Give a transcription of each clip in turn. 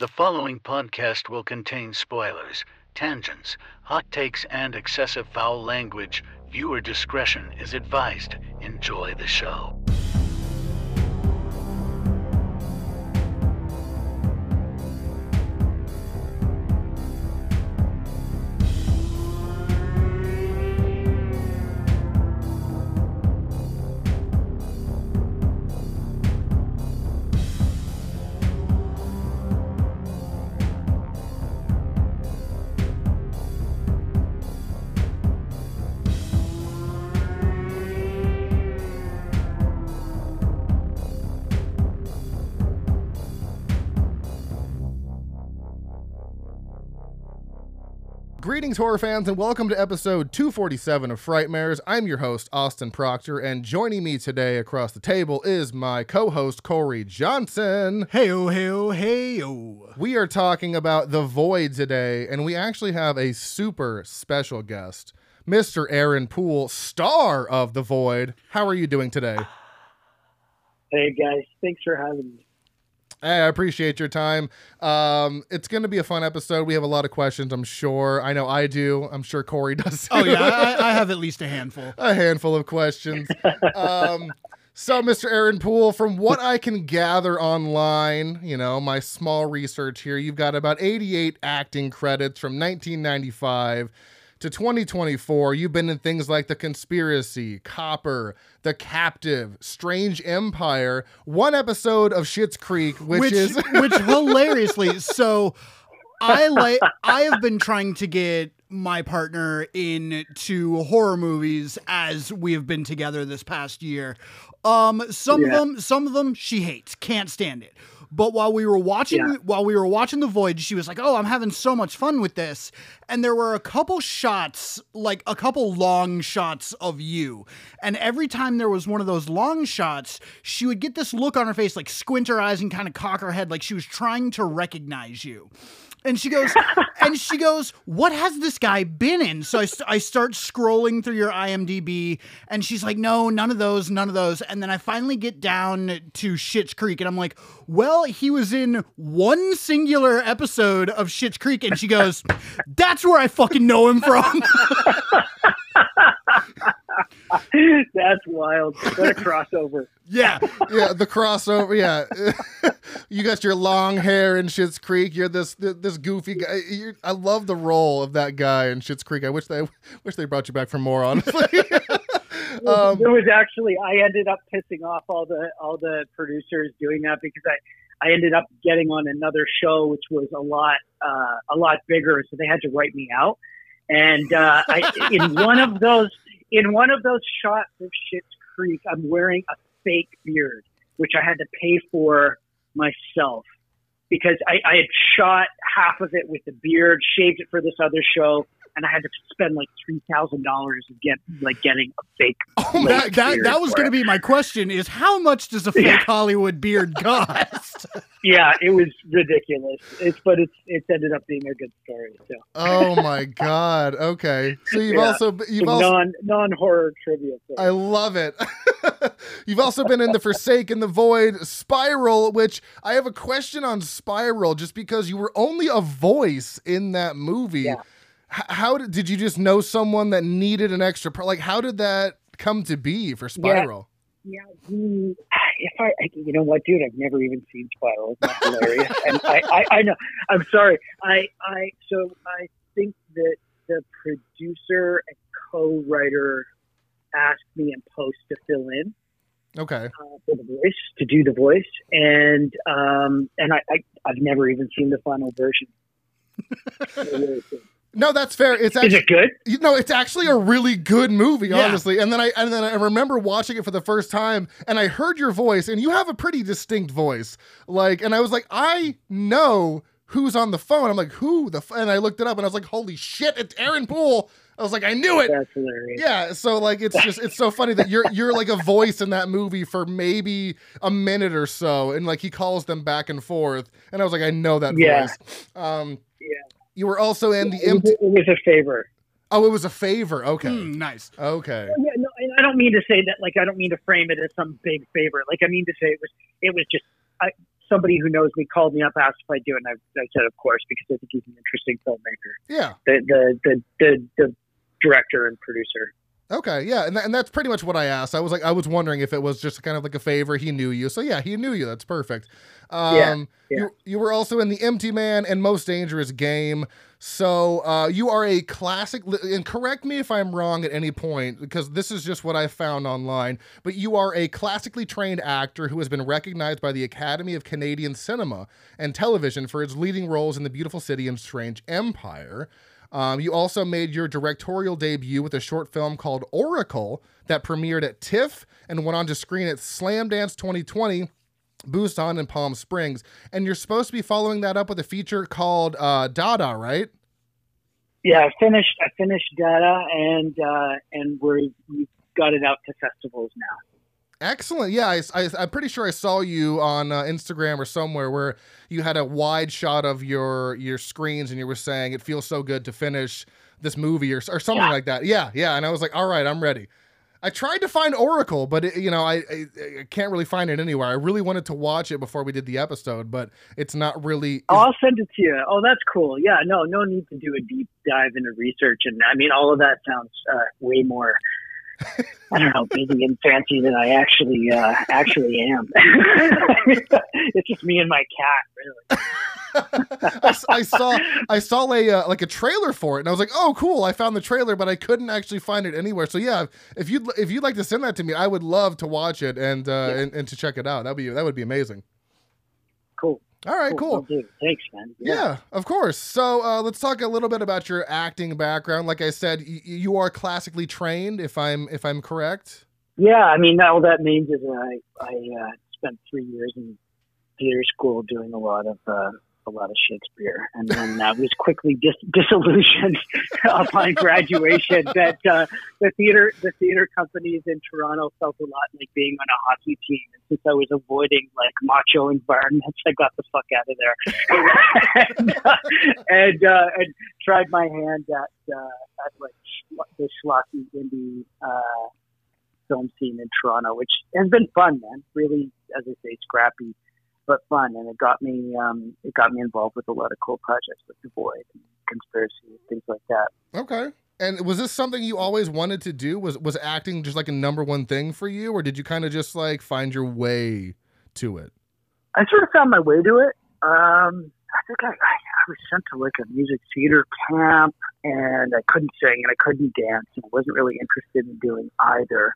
The following podcast will contain spoilers, tangents, hot takes, and excessive foul language. Viewer discretion is advised. Enjoy the show. Greetings, horror fans, and welcome to episode 247 of Frightmares. I'm your host, Austin Proctor, and joining me today across the table is my co host, Cory Johnson. hey Heyo, heyo, heyo. We are talking about The Void today, and we actually have a super special guest, Mr. Aaron Poole, star of The Void. How are you doing today? Hey guys, thanks for having me. Hey, I appreciate your time. Um, it's going to be a fun episode. We have a lot of questions, I'm sure. I know I do. I'm sure Cory does. Oh, too. yeah, I, I have at least a handful. a handful of questions. um, so, Mr. Aaron Poole, from what I can gather online, you know, my small research here, you've got about 88 acting credits from 1995 to 2024. You've been in things like The Conspiracy, Copper, The Captive, Strange Empire, one episode of Schitt's Creek, which, which is. which hilariously, so I like I have been trying to get my partner into horror movies as we have been together this past year. Um, some of them, some of them she hates, can't stand it. But while we were watching, Yeah. while we were watching The voyage, she was like, "Oh, I'm having so much fun with this." And there were a couple shots, like a couple long shots of you. And every time there was one of those long shots, she would get this look on her face, like squint her eyes and kind of cock her head, like she was trying to recognize you. And she goes, and she goes, what has this guy been in? So I, st- I start scrolling through your IMDb, and she's like, no, none of those, none of those. And then I finally get down to Schitt's Creek, and I'm like, well, he was in one singular episode of Schitt's Creek, and she goes, that's where I fucking know him from. That's wild. What a crossover. Yeah, yeah, the crossover. Yeah, you got your long hair in Schitt's Creek. You're this this goofy guy. You're, I love the role of that guy in Schitt's Creek. I wish they wish they brought you back for more. Honestly, um, it was actually I ended up pissing off all the all the producers doing that because I I ended up getting on another show which was a lot uh, a lot bigger, so they had to write me out. And uh, I in one of those in one of those shots of Schitt's Creek, I'm wearing a fake beard, which I had to pay for myself. Because I, I had shot half of it with the beard, shaved it for this other show, and I had to spend like three thousand dollars to get like getting a fake. Oh, that, that, that was going to be my question: is how much does a fake Yeah. Hollywood beard cost? Yeah, it was ridiculous. It's but it's it's ended up being a good story. So oh my god. Okay, so you've Yeah. also you've also non non horror trivia. Thing. I love it. You've also been in the Forsaken, the Void, Spiral, which I have a question on Spiral, just because you were only a voice in that movie. Yeah. How did did you just know someone that needed an extra? Pro- like, how did that come to be for Spiral? Yeah, he, if I, I- you know what, dude, I've never even seen Spiral. It's not hilarious, and I, I, I know. I'm sorry. I, I, so I think that the producer and co-writer asked me in post to fill in Okay. uh, for the voice to do the voice, and um, and I, I, I've never even seen the final version. No, that's fair. It's Is actually it good? you know, it's actually a really good movie, Yeah. honestly. And then I and then I remember watching it for the first time, and I heard your voice, and you have a pretty distinct voice. Like, and I was like, I know who's on the phone. I'm like, who the? F-? And I looked it up, and I was like, holy shit, it's Aaron Poole. I was like, I knew it. That's hilarious. Yeah, so like it's just it's so funny that you're you're like a voice in that movie for maybe a minute or so, and like he calls them back and forth, and I was like, I know that Yeah. voice. Um, Yeah. You were also in the It was, empty. it was a favor. Oh, it was a favor. Okay, Hmm, nice. okay. Yeah, no, and I don't mean to say that. Like, I don't mean to frame it as some big favor. Like, I mean to say it was. It was just. I, somebody who knows me called me up, asked if I do it, and I, I said of course because I think he's an interesting filmmaker. Yeah. The the the the, the director and producer. Okay, yeah, and, th- and that's pretty much what I asked. I was like, I was wondering if it was just kind of like a favor. He knew you, so yeah, he knew you. That's perfect. Um, Yeah, yeah. You you were also in the Empty Man and Most Dangerous Game. So uh, you are a classic. And correct me if I'm wrong at any point, because this is just what I found online. But you are a classically trained actor who has been recognized by the Academy of Canadian Cinema and Television for his leading roles in The Beautiful City and Strange Empire. Um, you also made your directorial debut with a short film called Oracle that premiered at TIFF and went on to screen at Slamdance 2020, Busan, and Palm Springs. And you're supposed to be following that up with a feature called uh, Dada, right? Yeah, I finished. I finished Dada, and uh, and we're we got it out to festivals now. Excellent. Yeah, I, I, I'm pretty sure I saw you on uh, Instagram or somewhere where you had a wide shot of your your screens and you were saying it feels so good to finish this movie or, or something Yeah. like that. Yeah, yeah. And I was like, all right, I'm ready. I tried to find Oracle, but it, you know, I, I I can't really find it anywhere. I really wanted to watch it before we did the episode, but it's not really. Oh, I'll send it to you. Oh, that's cool. Yeah, no, no need to do a deep dive into research, and I mean, all of that sounds uh, way more. I don't know, busy and fancy than I actually uh, actually am. it's just me and my cat, really. I, I saw I saw a uh, like a trailer for it, and I was like, "Oh, cool! I found the trailer, but I couldn't actually find it anywhere." So yeah, if you if you'd like to send that to me, I would love to watch it and uh, Yeah. and, and to check it out. That would be that would be amazing. Cool. All right, will cool. Thanks, man. Yeah, of course. So uh, let's talk a little bit about your acting background. Like I said, y- you are classically trained, if I'm if I'm correct. Yeah, I mean, all that means is I I uh, spent three years in theater school doing a lot of uh, a lot of Shakespeare, and then I was quickly dis- disillusioned upon graduation that uh, the theater the theater companies in Toronto felt a lot like being on a hockey team. And since I was avoiding like macho environments, I got the fuck out of there and uh, and, uh, and tried my hand at uh, at like the schlocky indie. Uh, film scene in Toronto, which has been fun, man. Really, as I say, scrappy but fun, and it got me um, it got me involved with a lot of cool projects like The Void and Conspiracy and things like that. Okay. And was this something you always wanted to do? Was was acting just like a number one thing for you, or did you kind of just like find your way to it? I sort of found my way to it. Um, I think I, I, I was sent to like a music theater camp, and I couldn't sing and I couldn't dance, and I wasn't really interested in doing either.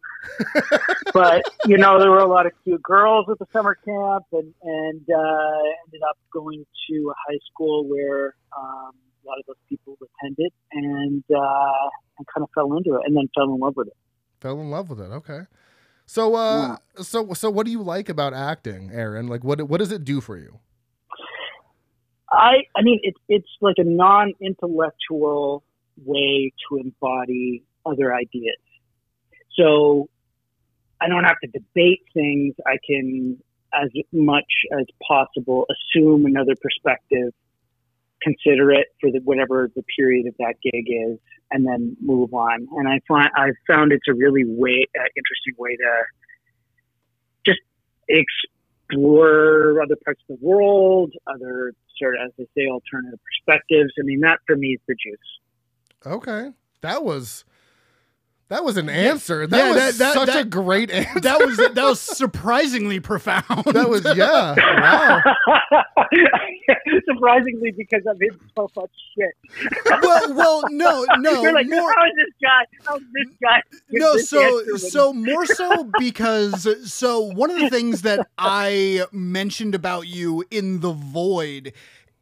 but you know, there were a lot of cute girls at the summer camp, and and uh, ended up going to a high school where um, a lot of those people attended, and uh, I kind of fell into it, and then fell in love with it. Fell in love with it. Okay. So uh so so what do you like about acting, Aaron? Like what what does it do for you? I I mean it's it's like a non-intellectual way to embody other ideas. So I don't have to debate things. I can as much as possible assume another perspective, consider it for the, whatever the period of that gig is, and then move on. And I find I've found it's a really way uh, interesting way to just explore other parts of the world, other sort of, as they say, alternative perspectives. I mean, that for me is the juice. Okay. That was that was an answer. That Yeah, was that- that- such a great answer. That was that was surprisingly profound. That was yeah. Wow. Surprisingly, because I'm in so much shit. well, well, no, no, You're like, more, how is this guy? How's this guy? no this so so more so because so one of the things that i mentioned about you in the void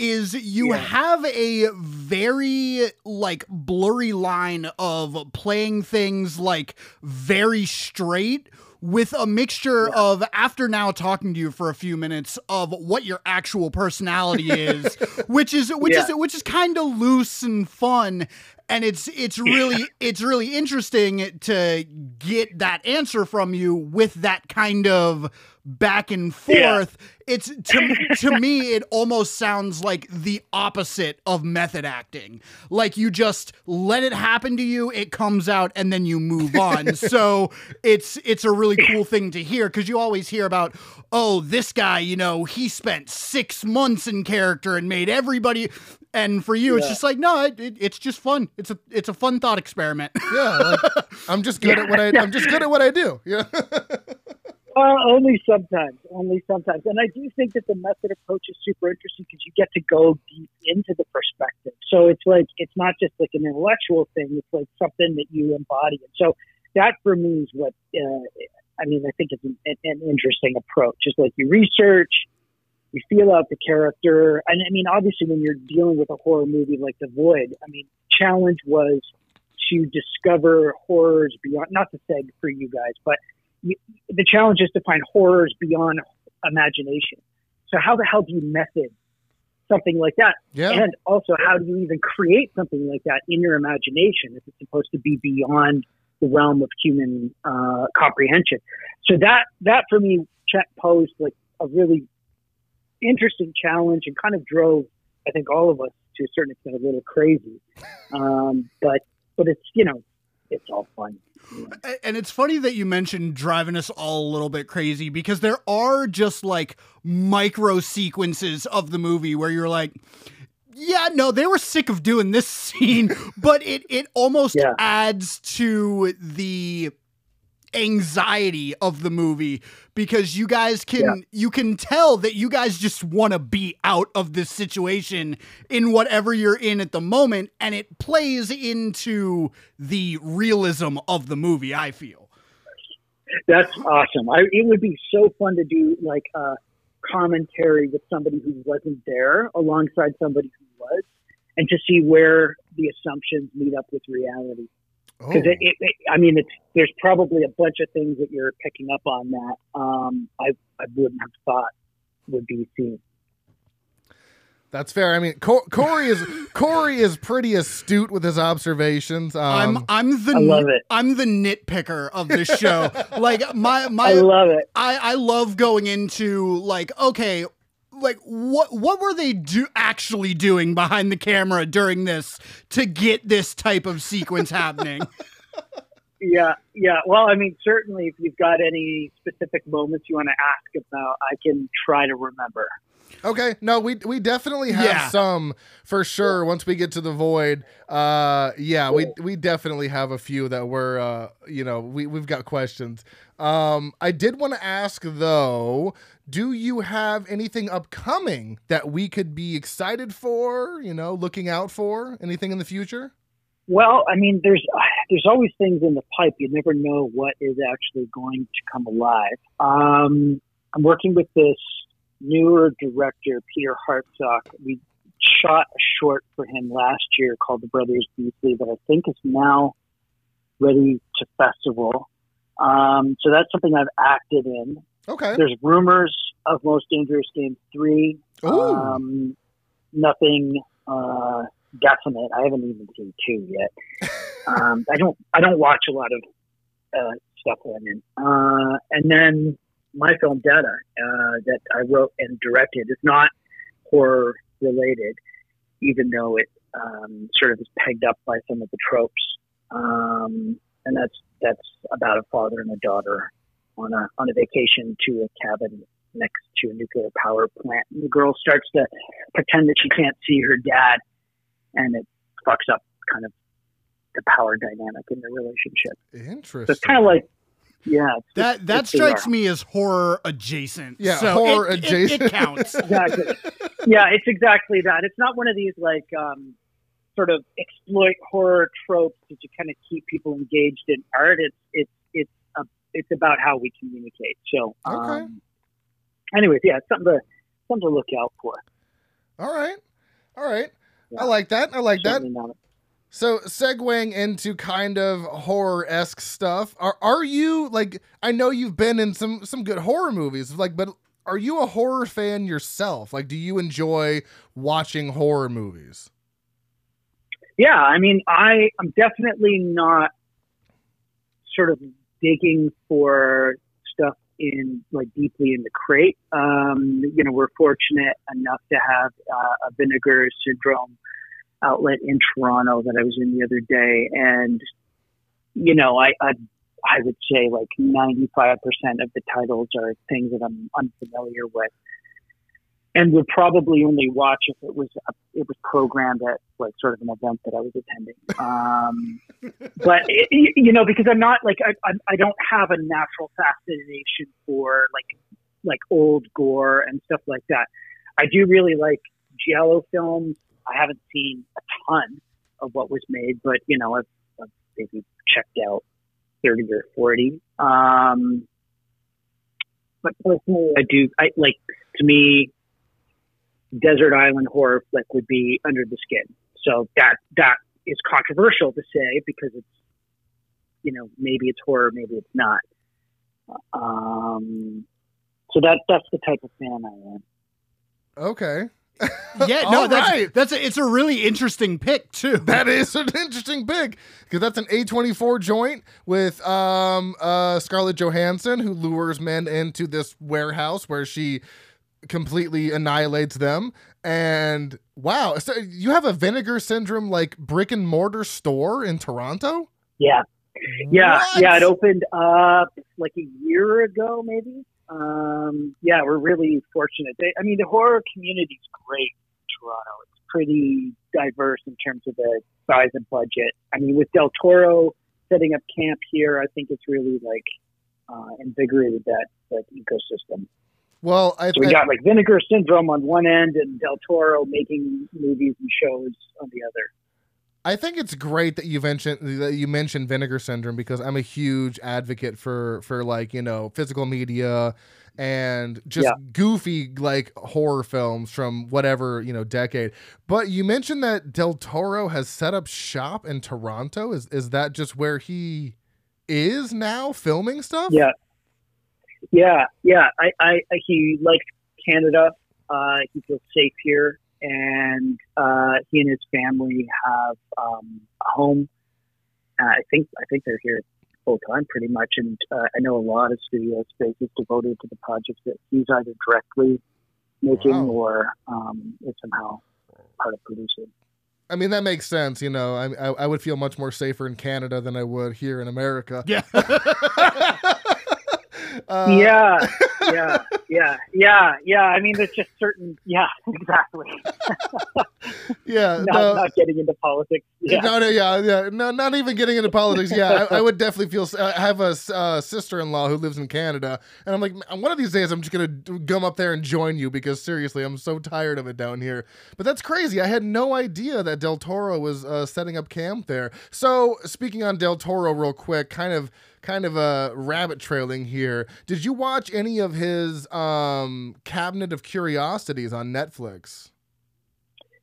is you Yeah. have a very like blurry line of playing things like very straight with a mixture of after now talking to you for a few minutes of what your actual personality is which is which is which is kind of loose and fun. And it's it's really it's really interesting to get that answer from you with that kind of back and forth. Yeah. It's to to me it almost sounds like the opposite of method acting. Like you just let it happen to you, it comes out and then you move on. so it's it's a really cool thing to hear cuz you always hear about oh, this guy, you know, he spent 6 months in character and made everybody and for you, yeah. it's just like no, it, it, it's just fun. It's a it's a fun thought experiment. yeah, like, I'm just good yeah, at what I. I'm just good at what I do. Yeah. well, only sometimes, only sometimes, and I do think that the method approach is super interesting because you get to go deep into the perspective. So it's like it's not just like an intellectual thing; it's like something that you embody. And so that for me is what uh, I mean. I think it's an, an interesting approach. It's like you research you feel out the character. And I mean, obviously, when you're dealing with a horror movie like The Void, I mean, challenge was to discover horrors beyond, not to say for you guys, but you, the challenge is to find horrors beyond imagination. So how the hell do you method something like that? Yeah. And also, how do you even create something like that in your imagination if it's supposed to be beyond the realm of human uh, comprehension? So that that for me posed like a really interesting challenge and kind of drove, I think, all of us to a certain extent a little crazy. Um, but but it's you know it's all fun. And it's funny that you mentioned driving us all a little bit crazy because there are just like micro sequences of the movie where you're like, yeah, no, they were sick of doing this scene, but it it almost yeah. adds to the anxiety of the movie because you guys can yeah. you can tell that you guys just want to be out of this situation in whatever you're in at the moment and it plays into the realism of the movie i feel. That's awesome. I, it would be so fun to do like a commentary with somebody who wasn't there alongside somebody who was and to see where the assumptions meet up with reality because oh. it, it, it, I mean, it's there's probably a bunch of things that you're picking up on that um, I I wouldn't have thought would be seen. That's fair. I mean, Cory is Cory is pretty astute with his observations. Um, I'm I'm the I love it. I'm the nitpicker of this show. like my my I love it. I I love going into like okay, like what what were they do actually doing behind the camera during this to get this type of sequence happening? Yeah, yeah. Well, I mean, certainly, if you've got any specific moments you want to ask about, I can try to remember. Okay, no, we we definitely have yeah. some for sure. Once we get to the void, uh, yeah, we we definitely have a few that we're, uh, you know, we we've got questions. Um, I did want to ask though, do you have anything upcoming that we could be excited for? You know, looking out for anything in the future? Well, I mean, there's there's always things in the pipe. You never know what is actually going to come alive. Um, I'm working with this newer director, Peter Hartsock. We shot a short for him last year called The Brothers Beasley that I think is now ready to festival. Um, so that's something I've acted in. Okay. There's rumors of Most Dangerous Game three. Um, nothing uh, definite. I haven't even seen two yet. um, I don't. I don't watch a lot of uh, stuff I'm in. Uh, and then my film Dada uh, that I wrote and directed is not horror related, even though it um, sort of is pegged up by some of the tropes. Um, and that's that's about a father and a daughter on a on a vacation to a cabin next to a nuclear power plant. And the girl starts to pretend that she can't see her dad, and it fucks up kind of the power dynamic in the relationship. Interesting. So it's kind of like yeah, that that strikes me as horror adjacent. Yeah, so horror it, adjacent. It, it counts. exactly. Yeah, it's exactly that. It's not one of these like um, sort of exploit horror tropes to kind of keep people engaged in art. It's it's it's about how we communicate. So, um, okay. anyways, yeah, it's something to something to look out for. All right, all right. Yeah. I like that. I like Certainly that. Not. So segueing into kind of horror esque stuff, are are you like? I know you've been in some some good horror movies, like, but are you a horror fan yourself? Like, do you enjoy watching horror movies? Yeah, I mean, I I am definitely not sort of digging for stuff in like deeply in the crate. Um, you know, we're fortunate enough to have uh, a vinegar syndrome outlet in Toronto that I was in the other day, and you know, I I, I would say like ninety five percent of the titles are things that I'm unfamiliar with and would probably only watch if it was a, it was programmed at like sort of an event that I was attending. Um, but it, you know, because I'm not like I, I I don't have a natural fascination for like like old gore and stuff like that. I do really like giallo films. I haven't seen a ton of what was made, but you know, I've, I've maybe checked out thirty or forty. Um, but personally, I do. I like to me desert island horror flick would be Under the Skin. So that that is controversial to say because it's you know maybe it's horror, maybe it's not. Um, so that that's the type of fan I am. Okay. Yeah, no, that's right. that's a, it's a really interesting pick too. That is an interesting pick because that's an A24 joint with um uh Scarlett Johansson who lures men into this warehouse where she completely annihilates them and wow so you have a vinegar syndrome like brick and mortar store in Toronto Yeah, yeah, What? yeah. It opened up like a year ago, maybe. Um, yeah, we're really fortunate. They, I mean, the horror community is great in Toronto. It's pretty diverse in terms of the size and budget. I mean, with Del Toro setting up camp here, I think it's really like uh, invigorated that that ecosystem. Well I, So we I- got like Vinegar Syndrome on one end and Del Toro making movies and shows on the other. I think it's great that you mentioned that you mentioned vinegar syndrome because I'm a huge advocate for for like you know physical media and just Yeah. goofy like horror films from whatever you know decade. But you mentioned that Del Toro has set up shop in Toronto. Is is that just where he is now filming stuff? Yeah, yeah, yeah. I, I, I he likes Canada. Uh, he feels safe here, and uh, he and his family have um, a home. Uh, I think I think they're here full time, pretty much. And uh, I know a lot of studio space is devoted to the projects that he's either directly making Wow. or um, is somehow part of producing. I mean that makes sense. You know, I, I I would feel much more safer in Canada than I would here in America. Yeah. Uh, yeah, yeah, yeah, yeah, yeah. I mean, there's just certain. Yeah, exactly. yeah. not, no. not getting into politics. Yeah. No, no, yeah, yeah, no, not even getting into politics. Yeah, I, I would definitely feel. I have a uh, sister-in-law who lives in Canada, and I'm like, one of these days, I'm just gonna come up there and join you because seriously, I'm so tired of it down here. But that's crazy. I had no idea that Del Toro was uh, setting up camp there. So, speaking on Del Toro, real quick, kind of, kind of a rabbit trailing here. Did you watch any of his um, Cabinet of Curiosities on Netflix?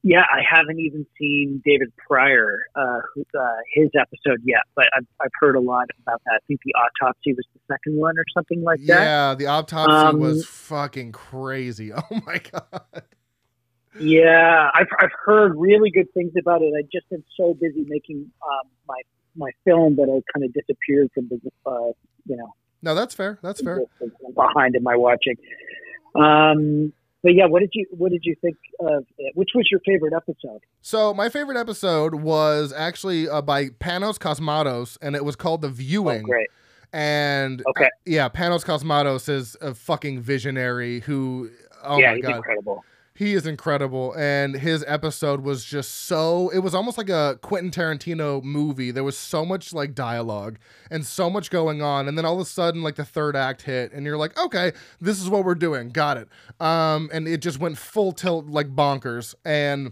Yeah, I haven't even seen David Prior, uh, who, uh, his episode yet, but I've, I've heard a lot about that. I think the autopsy was the second one or something like that. Yeah, the autopsy Um, was fucking crazy. Oh my god. Yeah, I've, I've heard really good things about it. I've just been so busy making um, my my film that I kind of disappeared from the, uh, you know, No, that's fair. That's fair. behind in my watching. Um, but yeah, what did you what did you think of it? Which was your favorite episode? So my favorite episode was actually uh, by Panos Cosmatos, and it was called "The Viewing." Oh, great. And Okay. uh, yeah, Panos Cosmatos is a fucking visionary who. Oh yeah, my he's god, incredible. He is incredible, and his episode was just so. It was almost like a Quentin Tarantino movie. There was so much like dialogue and so much going on, and then all of a sudden, like the third act hit, and you're like, okay, this is what we're doing. Got it. Um, and it just went full tilt, like bonkers, and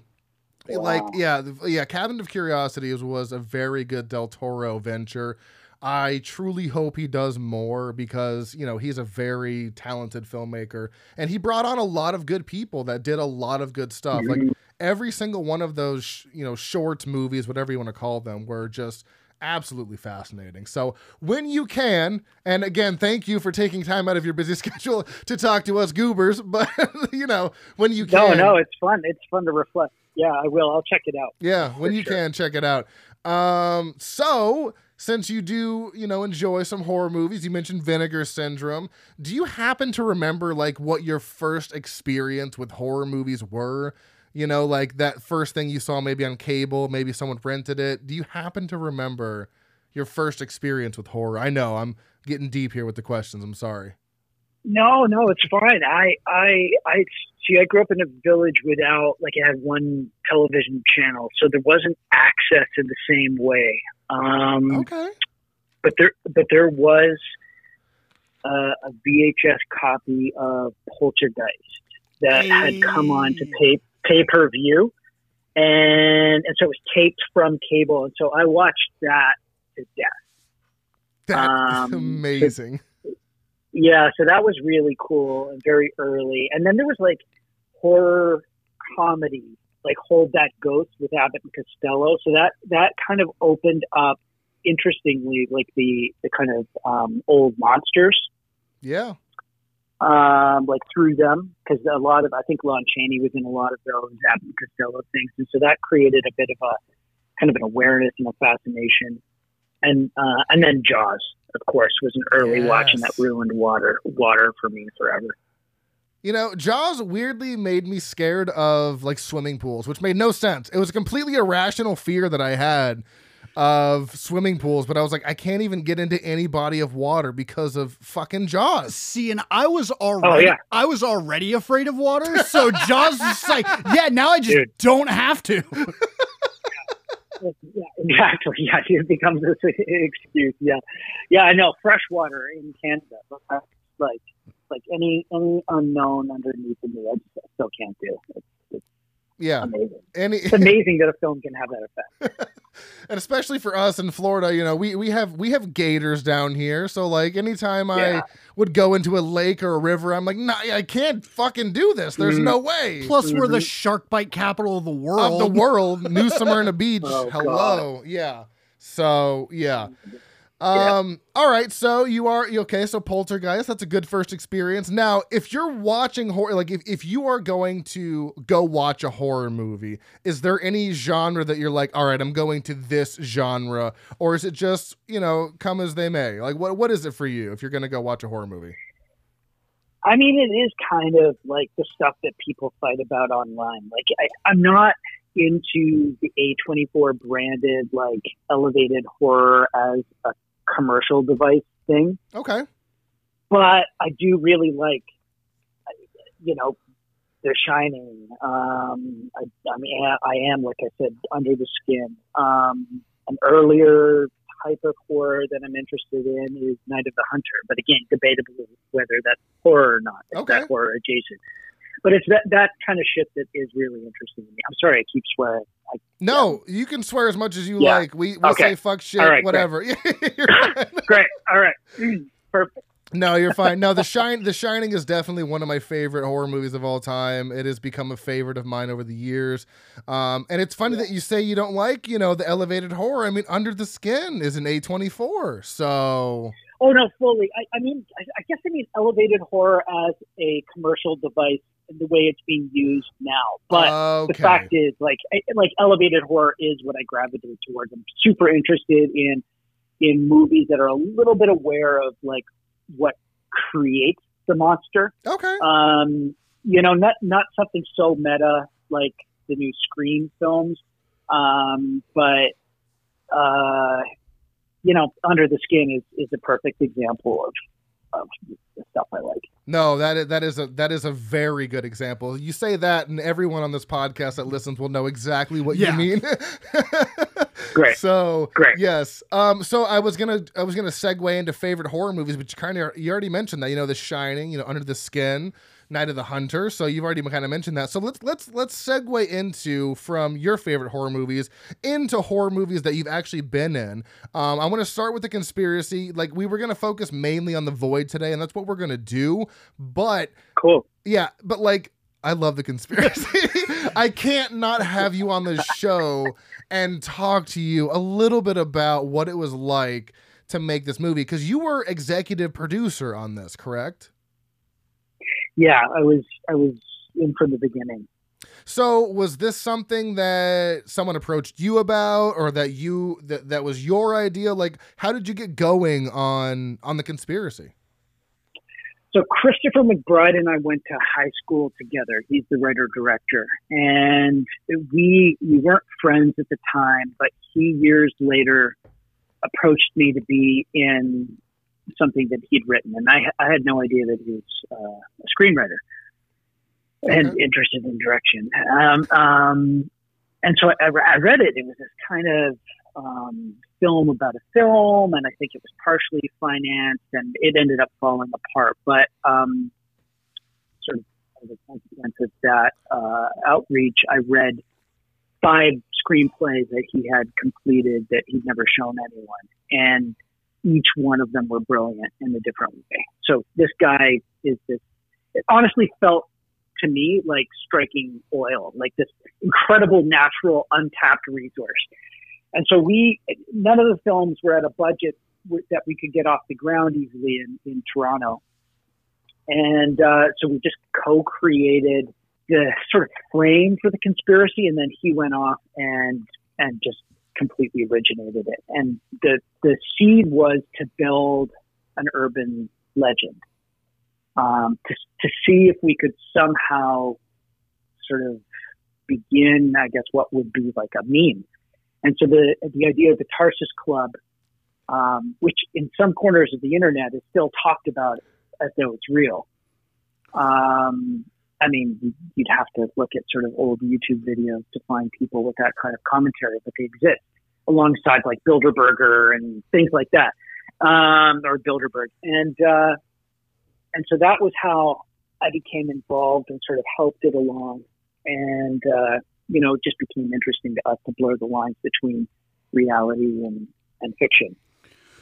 like yeah yeah cabinet of curiosities was a very good del toro venture i truly hope he does more because you know he's a very talented filmmaker and he brought on a lot of good people that did a lot of good stuff like Mhm. every single one of those sh- you know shorts movies whatever you want to call them were just absolutely fascinating so when you can and again thank you for taking time out of your busy schedule to talk to us goobers but you know when you can no, no, it's fun. It's fun to reflect. Yeah, I will. I'll check it out. yeah, when you sure. can check it out. Um, so since you do, you know, enjoy some horror movies, you mentioned Vinegar Syndrome. Do you happen to remember like what your first experience with horror movies were? You know, like that first thing you saw maybe on cable, maybe someone rented it. Do you happen to remember your first experience with horror? I know I'm getting deep here with the questions. I'm sorry. No, no, it's fine. I, I, I see. I grew up in a village without like it had one television channel, so there wasn't access in the same way. Um, Okay. but there, but there was uh, a VHS copy of Poltergeist that had come on to pay pay per view, and and so it was taped from cable, and so I watched that to death. That's Um, amazing. Yeah, so that was really cool and very early. And then there was like horror comedy, like Hold That Ghost with Abbott and Costello. So that that kind of opened up, interestingly, like the the kind of um, old monsters, Yeah. um, like through them, because a lot of I think Lon Chaney was in a lot of those Abbott and Costello things, and so that created a bit of a kind of an awareness and a fascination. And uh, and then Jaws, of course, was an early watch, and that ruined water water for me forever. You know, Jaws weirdly made me scared of like swimming pools, which made no sense. It was a completely irrational fear that I had of swimming pools, but I was like, I can't even get into any body of water because of fucking Jaws. See, and I was already, oh, yeah. I was already afraid of water. So Jaws was like, yeah, now I just Dude. don't have to. Yeah, exactly. Yeah, it becomes this excuse. Yeah, yeah. I know fresh water in Canada, but that's like like any any unknown underneath the me, I just I still can't do. It's Yeah. amazing. Any It's amazing that a film can have that effect. and especially for us in Florida, you know, we we have we have gators down here. So like anytime I would go into a lake or a river, I'm like, nah, I can't fucking do this. There's Mhm. no way. Plus, we're the Mhm. shark bite capital of the world. of the world, New Smyrna Beach. Oh, Hello. Yeah. So yeah. Um, all right, so you are okay, so Poltergeist, that's a good first experience. Now, if you're watching horror like if, if you are going to go watch a horror movie, is there any genre that you're like, all right, I'm going to this genre, or is it just, you know, come as they may? Like what what is it for you if you're gonna go watch a horror movie? I mean, it is kind of like the stuff that people fight about online. Like, I, I'm not into the A24 branded, like, elevated horror as a commercial device thing. Okay. but I do really like, you know, The Shining. Um, I, I mean, I, I am, like I said, under the skin. Um, an earlier type of horror that I'm interested in is Night of the Hunter, but again, debatable whether that's horror or not. It's Okay. that horror adjacent. But it's that, that kind of shit that is really interesting to me. I'm sorry, I keep swearing. I, No, you can swear as much as you Yeah. like. We we Okay. say fuck shit, right, great. whatever. Fine. great. All right. Mm, Perfect. No, you're fine. No, the shine The Shining is definitely one of my favorite horror movies of all time. It has become a favorite of mine over the years. Um, and it's funny that you say you don't like, you know, the elevated horror. I mean, Under the Skin is an A24. So Oh no, fully. I, I mean, I, I guess I mean elevated horror as a commercial device the way it's being used now. But okay. the fact is, like, I, like elevated horror is what I gravitate towards. I'm super interested in in movies that are a little bit aware of like what creates the monster. okay. Um, you know, not not something so meta like the new Scream films, um, but uh, you know, Under the Skin is is a perfect example of of stuff I like. No, that is, that is a that is a very good example. You say that, and everyone on this podcast that listens will know exactly what Yeah. you mean. Great. So Great. Yes. Um. So I was gonna I was gonna segue into favorite horror movies, but you kind of you already mentioned that. You know, The Shining. You know, Under the Skin. Night of the Hunter. So you've already kind of mentioned that. So let's let's let's segue into from your favorite horror movies into horror movies that you've actually been in. Um, I want to start with the conspiracy. Like we were gonna focus mainly on the Void today, and that's what we're gonna do. But Cool. yeah, but like I love the conspiracy. I can't not have you on the show and talk to you a little bit about what it was like to make this movie because you were executive producer on this, correct? Yeah, I was I was in from the beginning. So was this something that someone approached you about or that you that, that was your idea? Like how did you get going on on the conspiracy? So Christopher McBride and I went to high school together. He's the writer director, and we we weren't friends at the time, but he years later approached me to be in something that he'd written, and I I had no idea that he was uh, a screenwriter and interested in direction. Um, um, and so I, I read it. It was this kind of um, film about a film, and I think it was partially financed, and it ended up falling apart. But um, sort of as a consequence of that uh, outreach, I read five screenplays that he had completed that he'd never shown anyone, and each one of them were brilliant in a different way. So this guy is this. It honestly felt to me like striking oil, like this incredible natural untapped resource. And so we, none of the films were at a budget that we could get off the ground easily in, in Toronto. And uh, so we just co-created the sort of frame for the conspiracy, and then he went off and and just completely originated it. And the the seed was to build an urban legend, um, to to see if we could somehow sort of begin, I guess, what would be like a meme. And so the the idea of the Tarsus Club, um, which in some corners of the internet is still talked about as though it's real. Um, I mean, you'd have to look at sort of old YouTube videos to find people with that kind of commentary, but they exist alongside like Bilderberger and things like that, um, or Bilderberg. And uh, and so that was how I became involved and sort of helped it along. And uh, you know, it just became interesting to us to blur the lines between reality and, and fiction,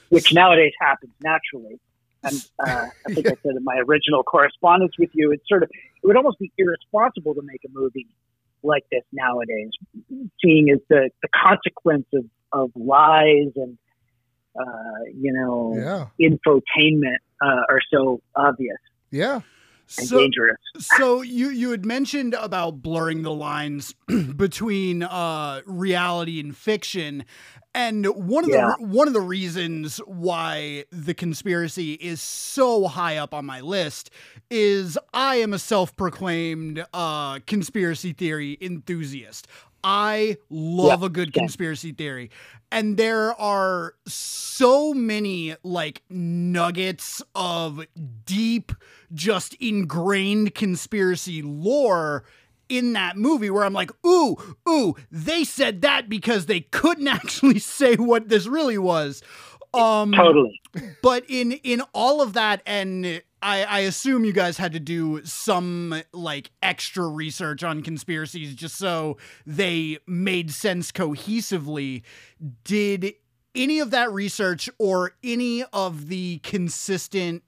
which nowadays happens naturally. And uh, I think I said in my original correspondence with you, it's sort of it would almost be irresponsible to make a movie like this nowadays, seeing as the, the consequence of, of lies and uh, you know Yeah. infotainment uh, are so obvious Yeah. So, dangerous. so you you had mentioned about blurring the lines between uh, reality and fiction, and one of Yeah. the one of the reasons why the conspiracy is so high up on my list is I am a self-proclaimed uh, conspiracy theory enthusiast. I love a good conspiracy theory. And there are so many like nuggets of deep, just ingrained conspiracy lore in that movie where I'm like, ooh, ooh, they said that because they couldn't actually say what this really was. Um, Totally. but in in all of that and I, I assume you guys had to do some like extra research on conspiracies just so they made sense cohesively. Did any of that research or any of the consistent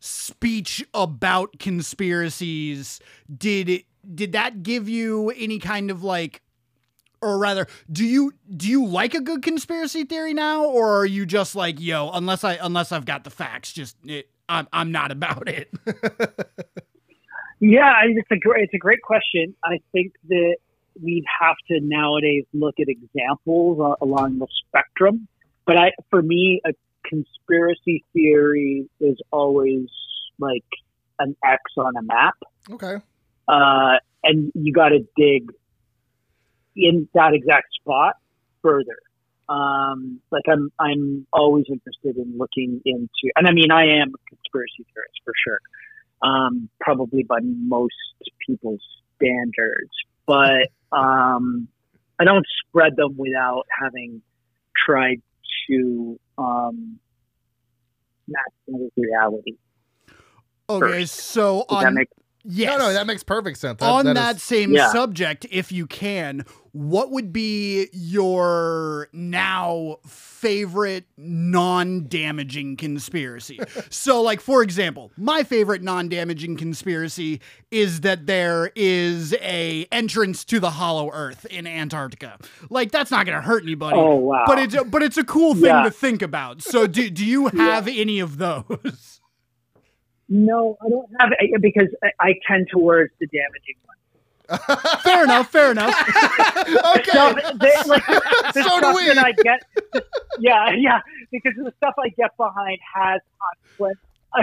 speech about conspiracies did it did that give you any kind of like or rather do you do you like a good conspiracy theory now or are you just like yo unless i unless i've got the facts just it, i'm i'm not about it Yeah, it's a great it's a great question. I think that we'd have to nowadays look at examples uh, along the spectrum. But I, for me, a conspiracy theory is always like an X on a map, Okay. uh, and you got to dig in that exact spot further. Um, like I'm, I'm always interested in looking into, and I mean, I am a conspiracy theorist for sure um, probably by most people's standards. But um, I don't spread them without having tried to um, match with reality. okay so Does on yes No, no, that makes perfect sense. That- on that that, is- same Yeah. subject, if you can, what would be your now favorite non damaging conspiracy? so, like, for example, my favorite non damaging conspiracy is that there is a entrance to the hollow earth in Antarctica. Like, that's not going to hurt anybody. Oh wow! But it's a, but it's a cool thing Yeah. to think about. So do do you have any of those? no, I don't have because I, tend towards the damaging one. fair enough. Fair enough. okay. So, they, like, the So do we. that I get, yeah, yeah, because the stuff I get behind has consequence.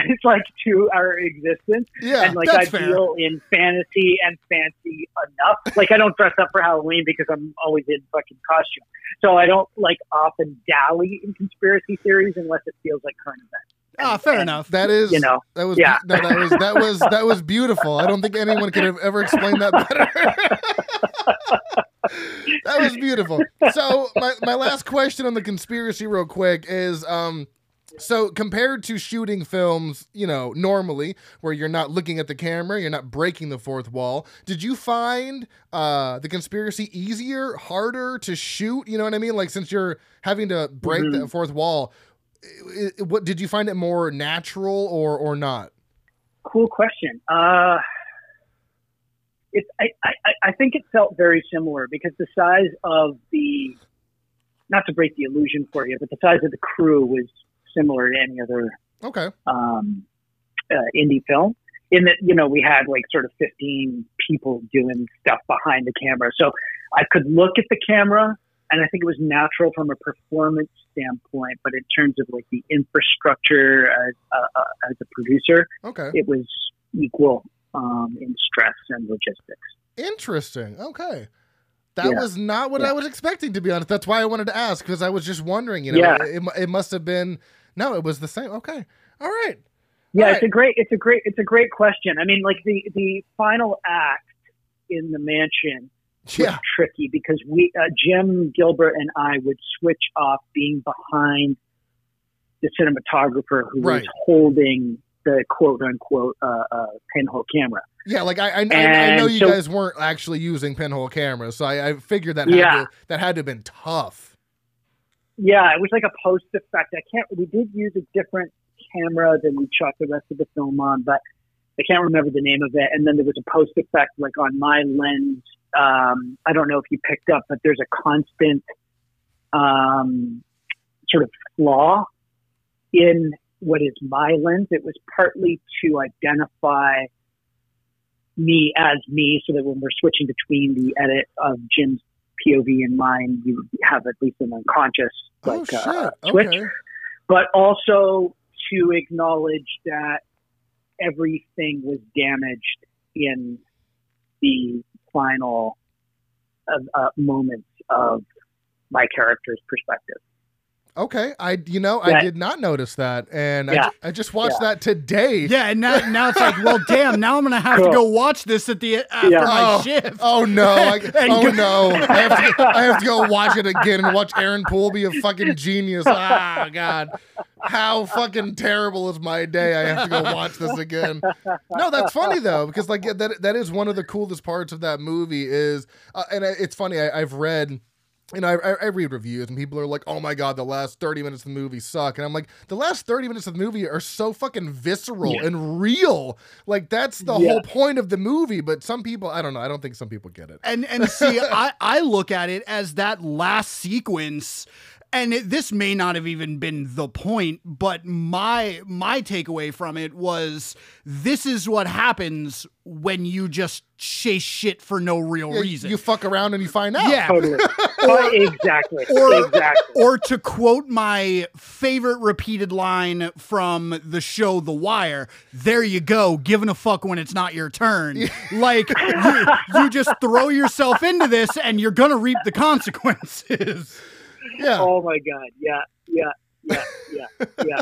It's like to our existence, Yeah. and like I fair. deal in fantasy and fancy enough. Like I don't dress up for Halloween because I'm always in fucking costume, so I don't like often dally in conspiracy theories unless it feels like current events. Ah, fair And, enough. That is, You know, that was, yeah. no, that was, that was, that was beautiful. I don't think anyone could have ever explained that better. that was beautiful. So my, my last question on the conspiracy real quick is, um, so compared to shooting films, you know, normally where you're not looking at the camera, you're not breaking the fourth wall. Did you find uh, the conspiracy easier, harder to shoot? You know what I mean? Like since you're having to break the Mhm. fourth wall, i- i- what did you find it more natural or or not? Cool question. Uh, it's I, I, I think it felt very similar because the size of the not to break the illusion for you, but the size of the crew was similar to any other Okay. um, uh, indie film. In that, you know, we had like sort of 15 people doing stuff behind the camera. So I could look at the camera and I think it was natural from a performance standpoint, but in terms of like the infrastructure as, uh, uh, as a producer, Okay. it was equal um, in stress and logistics. Interesting. Okay. That Yeah. was not what Yeah. I was expecting, to be honest. That's why I wanted to ask because I was just wondering. You know, Yeah. it, it, must have been. No, it was the same. Okay. All right. Yeah, All it's a great, it's a great, it's a great question. I mean, like the the final act in the mansion Yeah. tricky because we uh, Jim Gilbert and I would switch off being behind the cinematographer who Right. was holding the quote unquote uh, uh, pinhole camera. Yeah. Like I, I, I, I know you so- guys weren't actually using pinhole cameras, so I, I figured that had Yeah. to, that had to have been tough. Yeah, it was like a post effect. I can't. We did use a different camera than we shot the rest of the film on, but I can't remember the name of it. And then there was a post effect, like on my lens. Um, I don't know if you picked up, but there's a constant um, sort of flaw in what is my lens. It was partly to identify me as me, so that when we're switching between the edit of Jim's POV and mine, you have at least an unconscious like oh uh, switch, okay. but also to acknowledge that everything was damaged in the final uh, uh, moments of my character's perspective. Okay. I, you know, I did not notice that, and I, Yeah. ju- I just watched Yeah. that today. Yeah, and now, now it's like, well, damn. Now I'm gonna have to go watch this at the after Yeah. my Oh, shift. Oh no! I, oh go- no! I have, to, I have to go watch it again and watch Aaron Poole be a fucking genius. Ah, God, how fucking terrible is my day? I have to go watch this again. No, that's funny though because like that that is one of the coolest parts of that movie is, uh, and it's funny. I, I've read. You know, I, I- I read reviews and people are like, "Oh my god, the last thirty minutes of the movie suck," and I'm like, "The last thirty minutes of the movie are so fucking visceral Yeah. and real. Like that's the Yeah. whole point of the movie." But some people, I don't know. I don't think some people get it. And and see, I I look at it as that last sequence, and it, this may not have even been the point, but my my takeaway from it was this is what happens when you just chase shit for no real Yeah, reason. You fuck around and you find out. yeah. Totally. Oh, exactly. or- exactly. Or to quote my favorite repeated line from the show The Wire, there you go, giving a fuck when it's not your turn. like, you, you just throw yourself into this and you're gonna reap the consequences. Yeah. Oh my god. Yeah. Yeah. Yeah. Yeah. Yeah.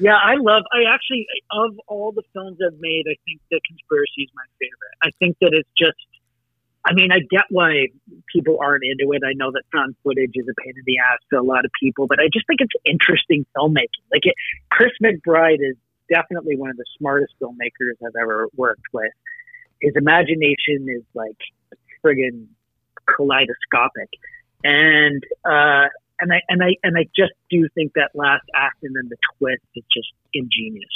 Yeah. I love. I actually of all the films I've made, I think The Conspiracy is my favorite. I think that it's just. I mean, I get why people aren't into it. I know that found footage is a pain in the ass to a lot of people, but I just think it's interesting filmmaking. Like it, Chris McBride is definitely one of the smartest filmmakers I've ever worked with. His imagination is like friggin' kaleidoscopic, and uh, and I and I and I just do think that last act and then the twist is just ingenious.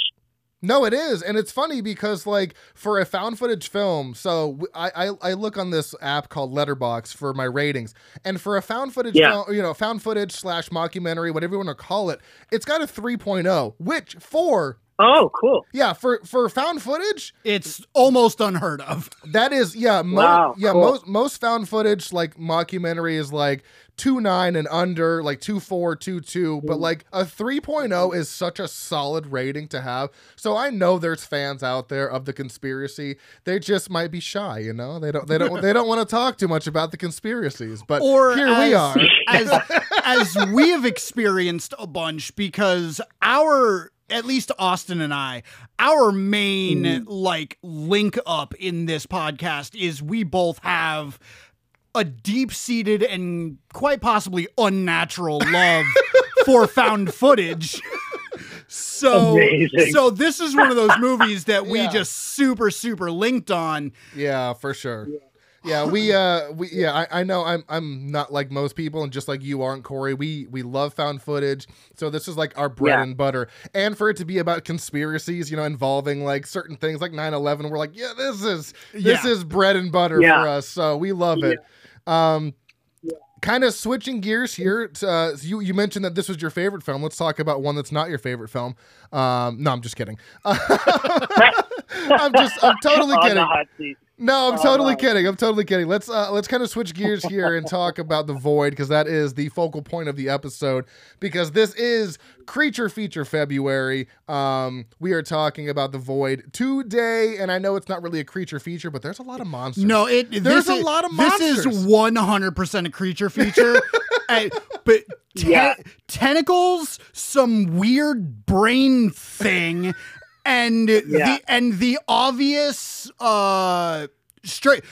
No, it is, and it's funny because like for a found footage film, so I I look on this app called Letterboxd for my ratings, and for a found footage, Yeah. film, you know, found footage slash mockumentary, whatever you want to call it, it's got a 3.0, which for Oh, cool. Yeah, for for found footage, It's almost unheard of. that is yeah, mo- Wow, yeah, cool. most most found footage like mockumentary is like two nine and under, like two four, two two, but Mm. like a 3.0 is such a solid rating to have. So I know there's fans out there of the conspiracy. They just might be shy, you know. They don't they don't they don't want to talk too much about the conspiracies. But Or here as, we are. as as we have experienced a bunch because our at least Austin and I, our main Mm. like link up in this podcast is we both have a deep-seated and quite possibly unnatural love for found footage. So Amazing. so this is one of those movies that we Yeah. just super super linked on. Yeah, for sure. Yeah, we uh we yeah, I, I know I'm I'm not like most people and just like you aren't, Cory. We we love found footage. So this is like our bread Yeah. and butter. And for it to be about conspiracies, you know, involving like certain things like 9-11, we're like, yeah, this is this Yeah. is bread and butter Yeah. for us. So we love it. Um kind of switching gears here. To, uh, you you mentioned that this was your favorite film. Let's talk about one that's not your favorite film. Um, no, I'm just kidding. I'm just I'm totally the kidding. Hot seat. No, I'm Oh, totally no. kidding. I'm totally kidding. Let's uh let's kind of switch gears here and talk about the void because that is the focal point of the episode because this is creature feature February. Um we are talking about the void today and I know it's not really a creature feature but there's a lot of monsters. No, it There's a is, lot of This is one hundred percent a creature feature, And- but te- Yeah. tentacles, some weird brain thing, and Yeah. the and the obvious uh straight.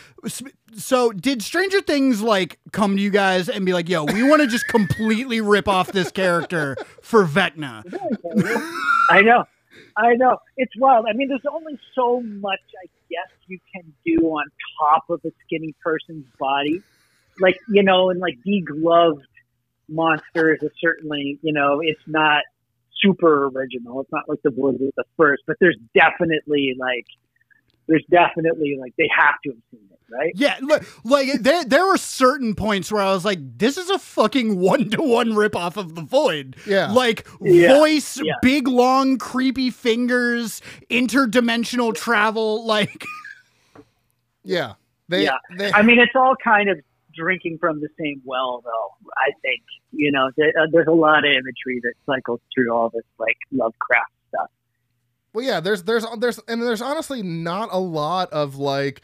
So did Stranger Things like come to you guys and be like, "Yo, we want to just completely rip off this character for Vecna"? I know. I know. It's wild. I mean, there's only so much, I guess, you can do on top of a skinny person's body. Like, you know, and like degloved monsters is certainly, you know, it's not super original. It's not like the Void was the first, but there's definitely like, there's definitely like, they have to have seen it, right? Yeah, look, like there there were certain points where I was like, "This is a fucking one to one rip off of the Void." Yeah. like Yeah, voice, yeah. big long creepy fingers, interdimensional travel. Like, Yeah. They Yeah. they I mean, it's all kind of drinking from the same well, though. I think you know, uh, there's a lot of imagery that cycles through all this like Lovecraft stuff. Well, yeah, there's there's there's and there's honestly not a lot of like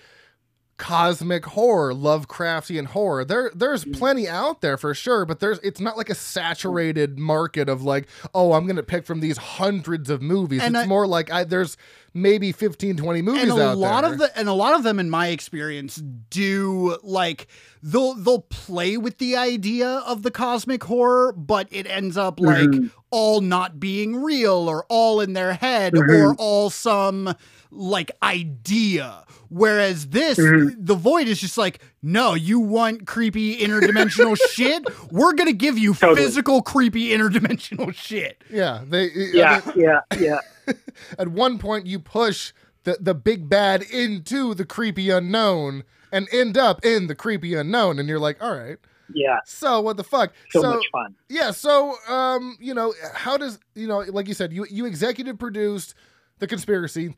cosmic horror, Lovecraftian horror. There there's Mm. plenty out there for sure, but there's it's not like a saturated market of like, oh, I'm going to pick from these hundreds of movies. And it's I- more like I there's maybe 15 20 movies and a out lot there. of the and a lot of them, in my experience, do like they'll they'll play with the idea of the cosmic horror, but it ends up like Mhm. All not being real or all in their head Mhm. or all some like idea. Whereas this, Mhm. the void is just like, no, you want creepy interdimensional shit? We're gonna give you Totally. physical creepy interdimensional shit. yeah, they I Yeah, mean, yeah, yeah. at one point you push the the big bad into the creepy unknown and end up in the creepy unknown and you're like, "All right. Yeah, So what the fuck?" so, much fun. Yeah, so um, you know, how does you know, like you said, you you executive produced the conspiracy.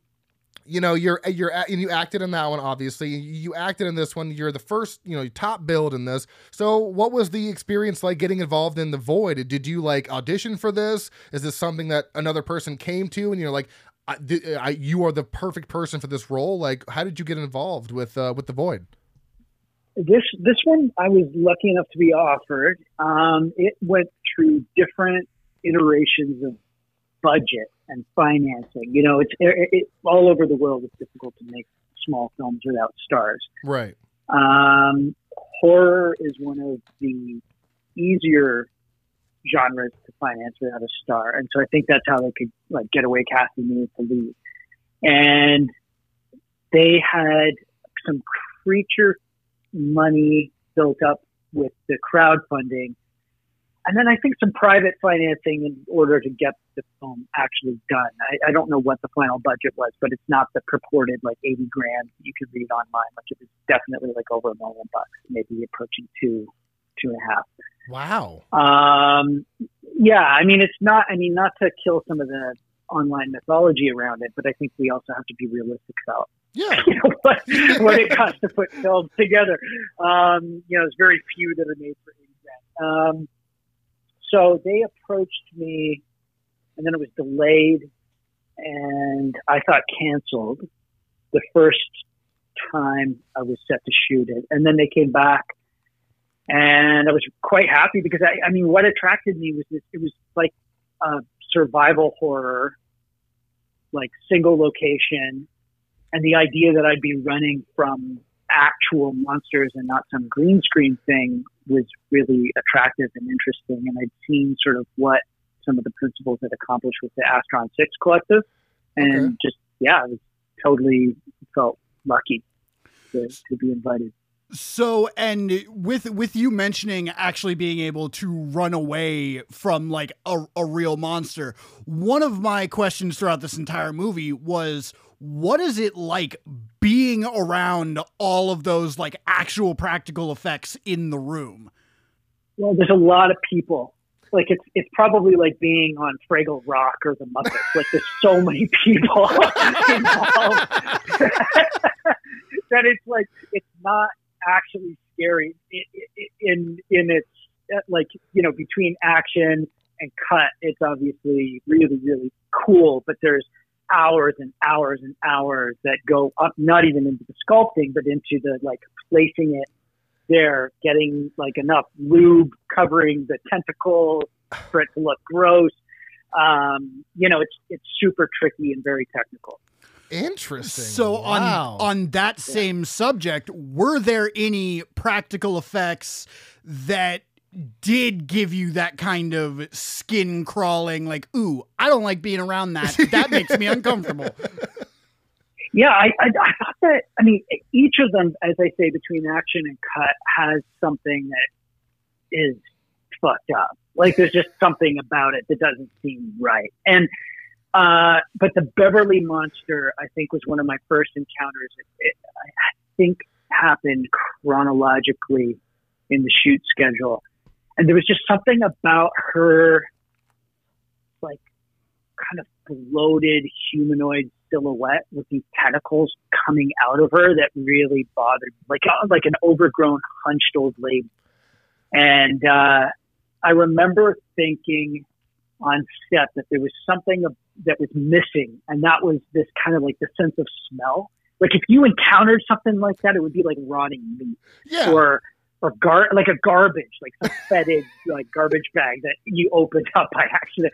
You know, you're you're and you acted in that one. Obviously, you acted in this one. You're the first, you know, top build in this. So, what was the experience like getting involved in the Void? Did you like audition for this? Is this something that another person came to, and you're like, I, I, you are the perfect person for this role? Like, how did you get involved with uh, with the Void? This this one I was lucky enough to be offered. Um, it went through different iterations of budget and financing. You know, it's it, it, all over the world. It's difficult to make small films without stars. Right. Um, horror is one of the easier genres to finance without a star, and so I think that's how they could like get away casting me the lead. And they had some creature money built up with the crowdfunding, and then I think some private financing in order to get the film actually done. I, I don't know what the final budget was, but it's not the purported like eighty grand you can read online. Like it was definitely like over a million bucks, maybe approaching two, two and a half. Wow. Um, yeah, I mean, it's not. I mean, not to kill some of the online mythology around it, but I think we also have to be realistic about Yeah. you know, what, what it costs to put films together. Um, you know, there's very few that are made for internet. Um, so they approached me, and then it was delayed, and I thought canceled the first time I was set to shoot it, and then they came back, and I was quite happy because I, I mean, what attracted me was this, it was like a survival horror, like single location and the idea that I'd be running from actual monsters and not some green screen thing was really attractive and interesting. And I'd seen sort of what some of the principles had accomplished with the Astron-6 Collective, and Okay. just yeah, I was totally felt lucky to, to be invited. So, and with with you mentioning actually being able to run away from like a, a real monster, one of my questions throughout this entire movie was, what is it like being around all of those like actual practical effects in the room? Well, there's a lot of people. Like it's it's probably like being on Fraggle Rock or the Muppets. Like there's so many people involved that it's like it's not actually scary in in, its like you know between action and cut. It's obviously really really cool, but there's hours and hours and hours that go up not even into the sculpting but into the like placing it there, getting like enough lube covering the tentacle for it to look gross. Um, you know, it's it's super tricky and very technical. Interesting. So wow. on on that same subject, were there any practical effects that did give you that kind of skin crawling like ooh i don't like being around that that makes me uncomfortable Yeah, I, I, I thought that. I mean, each of them, as I say, between action and cut, has something that is fucked up. Like there's just something about it that doesn't seem right. And uh, but the Beverly Monster, I think, was one of my first encounters. It, it, I think happened chronologically in the shoot schedule, and there was just something about her, like, kind of bloated humanoid silhouette with these tentacles coming out of her that really bothered me, like uh, like an overgrown, hunched old lady. And uh, I remember thinking on set that there was something that was missing, and that was this kind of like the sense of smell. Like if you encountered something like that, it would be like rotting meat yeah. or or gar like a garbage, like some fetid like garbage bag that you opened up by accident.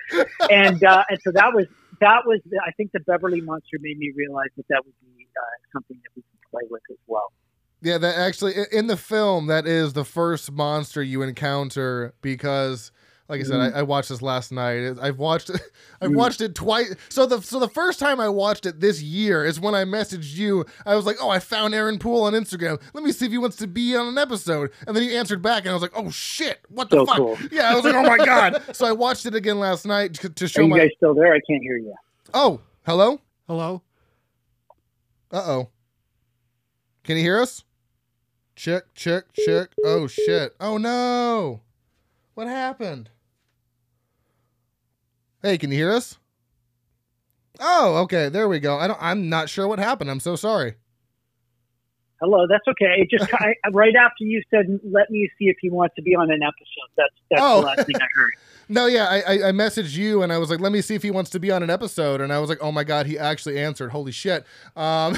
And uh, and so that was that was I think the Beverly Monster made me realize that that would be uh, something that we could play with as well. Yeah, that actually in the film that is the first monster you encounter because like I said, I, I watched this last night. I've watched it I've Mm. watched it twice. So the so the first time I watched it this year is when I messaged you. I was like, "Oh, I found Aaron Poole on Instagram. Let me see if he wants to be on an episode." And then he answered back, and I was like, "Oh shit, what the So fuck?" cool. Yeah, I was like, "Oh my god!" so I watched it again last night to, to Are show you my. guys still there? I can't hear you. Oh, hello. hello Uh oh. Can you hear us? Check, check, check. Oh shit. Oh no. What happened? Hey, can you hear us? Oh, okay. There we go. I don't I'm not sure what happened. I'm so sorry. Hello, that's okay. It just I, right after you said, "Let me see if he wants to be on an episode." That's that's Oh. the last thing I heard. No, yeah, I, I I messaged you and I was like, let me see if he wants to be on an episode, and I was like, oh my god, he actually answered. Holy shit. Um,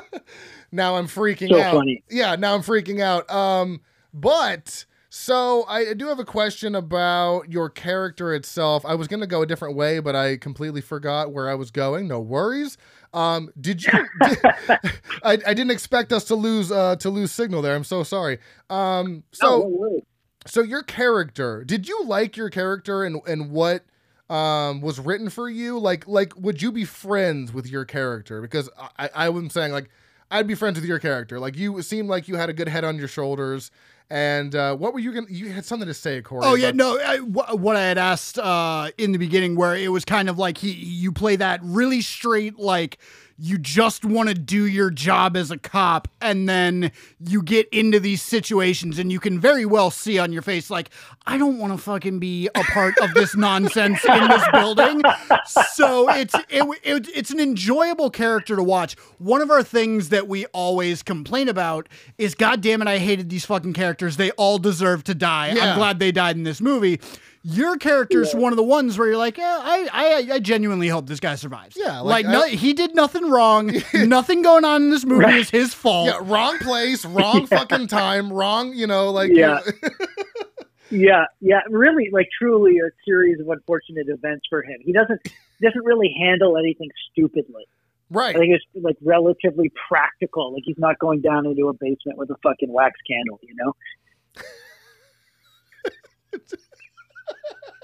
now I'm freaking So out. funny. Yeah, now I'm freaking out. Um, but so I do have a question about your character itself. I was gonna go a different way, but I completely forgot where I was going. No worries. Um, did you? I, I didn't expect us to lose uh to lose signal there. I'm so sorry. Um, so no, no so your character, did you like your character and and what um was written for you? Like like would you be friends with your character? Because I I was saying like I'd be friends with your character. Like you seemed like you had a good head on your shoulders And uh, what were you gonna? You had something to say, Cory. Oh yeah, about- no. I, wh- what I had asked uh, in the beginning, where it was kind of like he, you play that really straight, like you just want to do your job as a cop, and then you get into these situations, and you can very well see on your face, like I don't want to fucking be a part of this nonsense in this building. So it's it, it, it's an enjoyable character to watch. One of our things that we always complain about is, God damn it, I hated these fucking characters. They all deserve to die. Yeah. I'm glad they died in this movie. Your character's one of the ones where you're like, yeah, I, I, I genuinely hope this guy survives. Yeah, like, like, no, I- he did nothing wrong. nothing going on in this movie is his fault. Yeah, wrong place, wrong fucking time, wrong. You know, like Yeah. Yeah, yeah, really, like truly a series of unfortunate events for him. He doesn't doesn't really handle anything stupidly. Right. I right. think it's like relatively practical. Like he's not going down into a basement with a fucking wax candle, you know.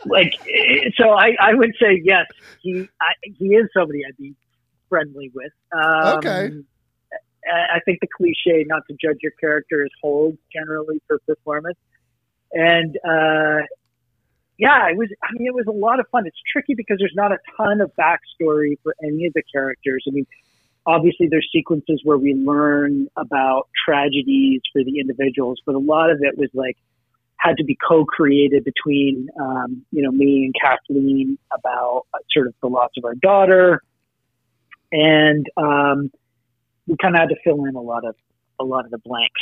Like, eh, so I, I would say yes. He I, he is somebody I'd be friendly with. Um, Okay. I I think the cliche not to judge your character is holds generally for performance. And uh, yeah, it was. I mean, it was a lot of fun. It's tricky because there's not a ton of backstory for any of the characters. I mean, obviously there's sequences where we learn about tragedies for the individuals, but a lot of it was like had to be co-created between um, you know me and Kathleen about uh, sort of the loss of our daughter, and um, we kind of had to fill in a lot of a lot of the blanks.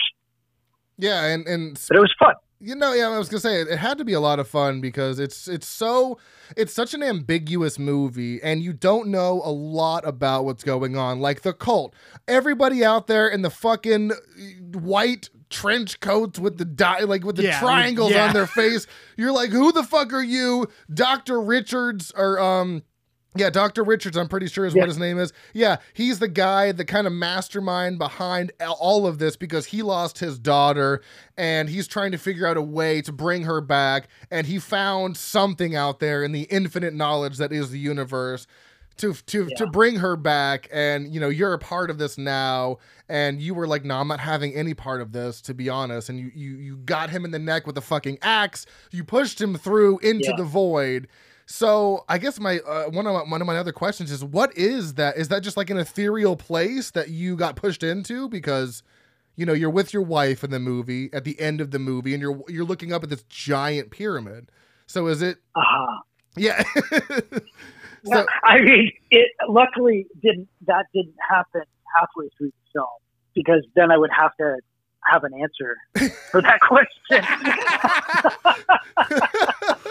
Yeah, and and But it was fun. You know, yeah, I was gonna say it, had to be a lot of fun because it's it's so it's such an ambiguous movie, and you don't know a lot about what's going on. Like the cult, everybody out there in the fucking uh, white trench coats with the di- like with the Yeah, triangles yeah. on their face. You're like, who the fuck are you, Doctor Richards or um. Yeah, Dr. Richards, I'm pretty sure is Yeah. what his name is. Yeah, he's the guy, the kind of mastermind behind all of this because he lost his daughter and he's trying to figure out a way to bring her back. And he found something out there in the infinite knowledge that is the universe to to to bring her back. And you know, you're a part of this now. And you were like, no, I'm not having any part of this, to be honest. And you you you got him in the neck with a fucking axe. You pushed him through into Yeah. the void. So I guess my uh, one of my, one of my other questions is what is that? Is that just like an ethereal place that you got pushed into because you know you're with your wife in the movie at the end of the movie and you're you're looking up at this giant pyramid. So is it? Uh-huh. Yeah. Well, I mean, it luckily didn't that didn't happen halfway through the film because then I would have to have an answer for that question.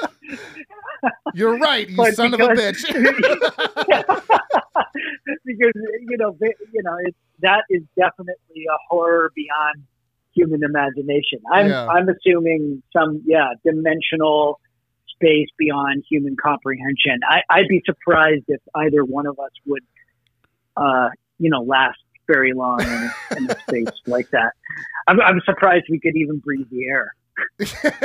you're right, you But son of a bitch. because you know, you know, it, that is definitely a horror beyond human imagination. I'm Yeah. I'm assuming some yeah dimensional space beyond human comprehension. I, I'd be surprised if either one of us would, uh, you know, last very long in, in a space like that. I'm, I'm surprised we could even breathe the air.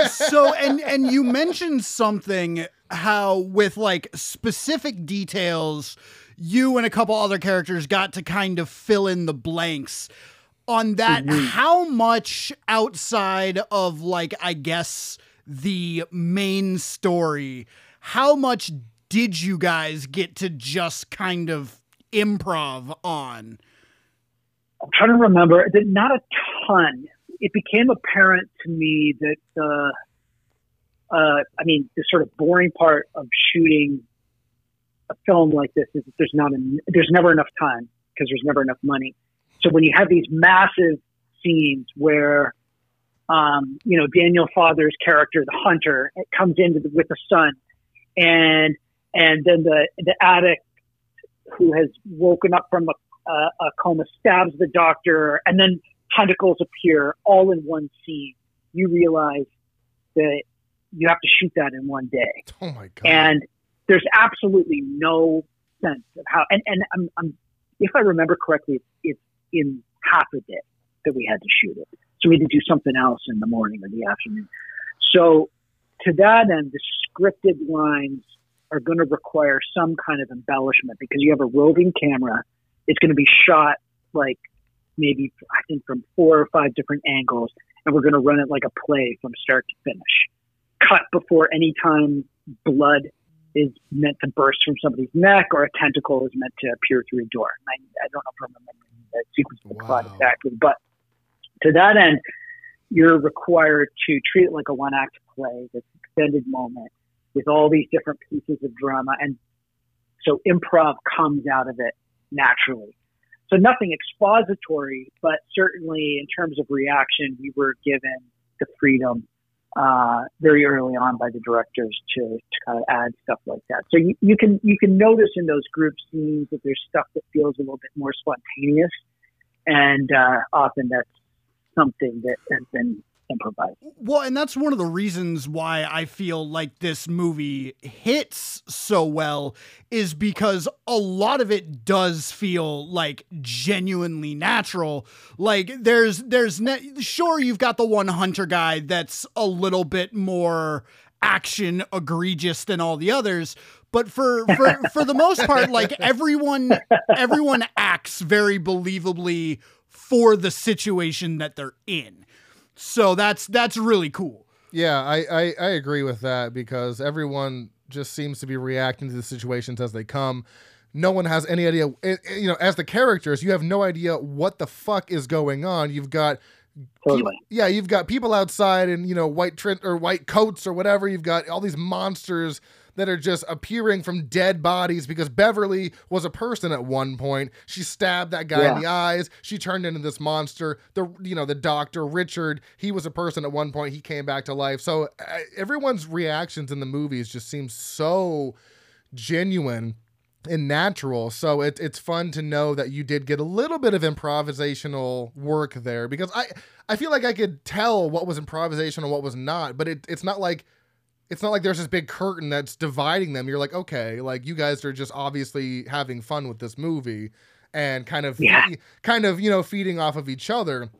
So and and you mentioned something how with like specific details you and a couple other characters got to kind of fill in the blanks on that Mhm. how much outside of like i guess the main story how much did you guys get to just kind of improv on I'm trying to remember. That not a ton. It became apparent to me that uh, uh, I mean, the sort of boring part of shooting a film like this is that there's not there's never enough time because there's never enough money. So when you have these massive scenes where um, you know Daniel Fathers' character, the hunter, comes in with the- with the son, and and then the the addict who has woken up from a a coma stabs the doctor, and then tentacles appear all in one scene. You realize that you have to shoot that in one day, oh my god. and there's absolutely no sense of how. And and I'm, I'm if I remember correctly, it's, it's in half a day that we had to shoot it, so we had to do something else in the morning or the afternoon. So to that end, the scripted lines are going to require some kind of embellishment because you have a roving camera. It's going to be shot like maybe I think from four or five different angles, and we're going to run it like a play from start to finish. Cut before any time blood is meant to burst from somebody's neck or a tentacle is meant to appear through a door. I, I don't know if I'm remembering that sequence of the plot exactly, but to that end, you're required to treat it like a one act play, this extended moment with all these different pieces of drama. And so improv comes out of it naturally. So nothing expository, but certainly in terms of reaction, we were given the freedom uh, very early on by the directors to, to kind of add stuff like that. So you, you can you can notice in those group scenes that there's stuff that feels a little bit more spontaneous, and uh, often that's something that has been Well, and that's one of the reasons why I feel like this movie hits so well is because a lot of it does feel like genuinely natural. Like there's there's ne- sure you've got the one hunter guy that's a little bit more action egregious than all the others, but for for for the most part like everyone everyone acts very believably for the situation that they're in. So that's that's really cool. Yeah, I, I, I agree with that because everyone just seems to be reacting to the situations as they come. No one has any idea. eh, eh, You know, as the characters, you have no idea what the fuck is going on. You've got Totally. yeah, you've got people outside in you know white trin- or white coats or whatever. You've got all these monsters that are just appearing from dead bodies because Beverly was a person at one point. She stabbed that guy in the eyes. She turned into this monster. The you know the doctor Richard, he was a person at one point. He came back to life. So uh, everyone's reactions in the movies just seem so genuine and natural. So it, it's fun to know that you did get a little bit of improvisational work there because I I feel like I could tell what was improvisational and what was not, but it, it's not like it's not like there's this big curtain that's dividing them. You're like, okay, like you guys are just obviously having fun with this movie and kind of Yeah. kind of, you know, feeding off of each other.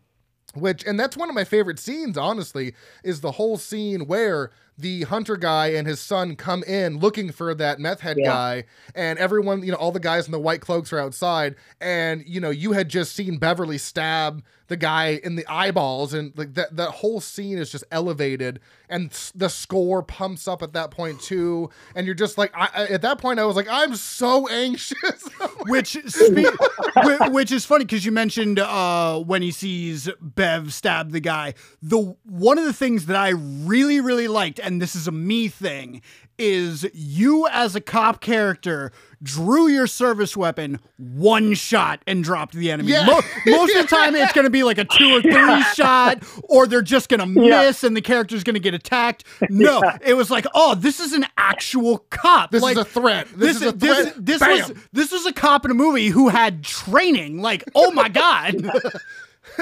Which and that's one of my favorite scenes, honestly, is the whole scene where the hunter guy and his son come in looking for that meth head Yeah. guy, and everyone, you know, all the guys in the white cloaks are outside, and you know, you had just seen Beverly stab the guy in the eyeballs, and like that that whole scene is just elevated, and the score pumps up at that point too, and you're just like, I, at that point, I was like, I'm so anxious. Which spe- which is funny because you mentioned uh, when he sees Bev stab the guy. The one of the things that I really really liked, and this is a me thing, is you as a cop character drew your service weapon one shot and dropped the enemy. Yeah. Mo- most of the time, it's going to be like a two or three shot, or they're just going to Yeah. miss and the character's going to get attacked. No, it was like, oh, this is an actual cop. This like, is a threat. This, is a this, threat. this Bam. was this was a cop in a movie who had training. Like, oh my god,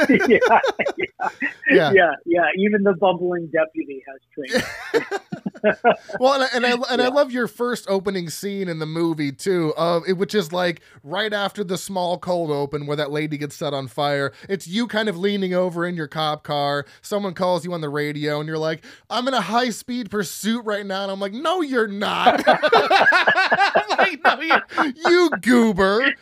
yeah, yeah. yeah, yeah. Even the bumbling deputy has training. Well, and I, and I and I love your first opening scene in the movie too, of it, which is like right after the small cold open where that lady gets set on fire. It's you kind of leaning over in your cop car. Someone calls you on the radio, and you're like, "I'm in a high speed pursuit right now," and I'm like, "No, you're not." Like, no, you, you goober.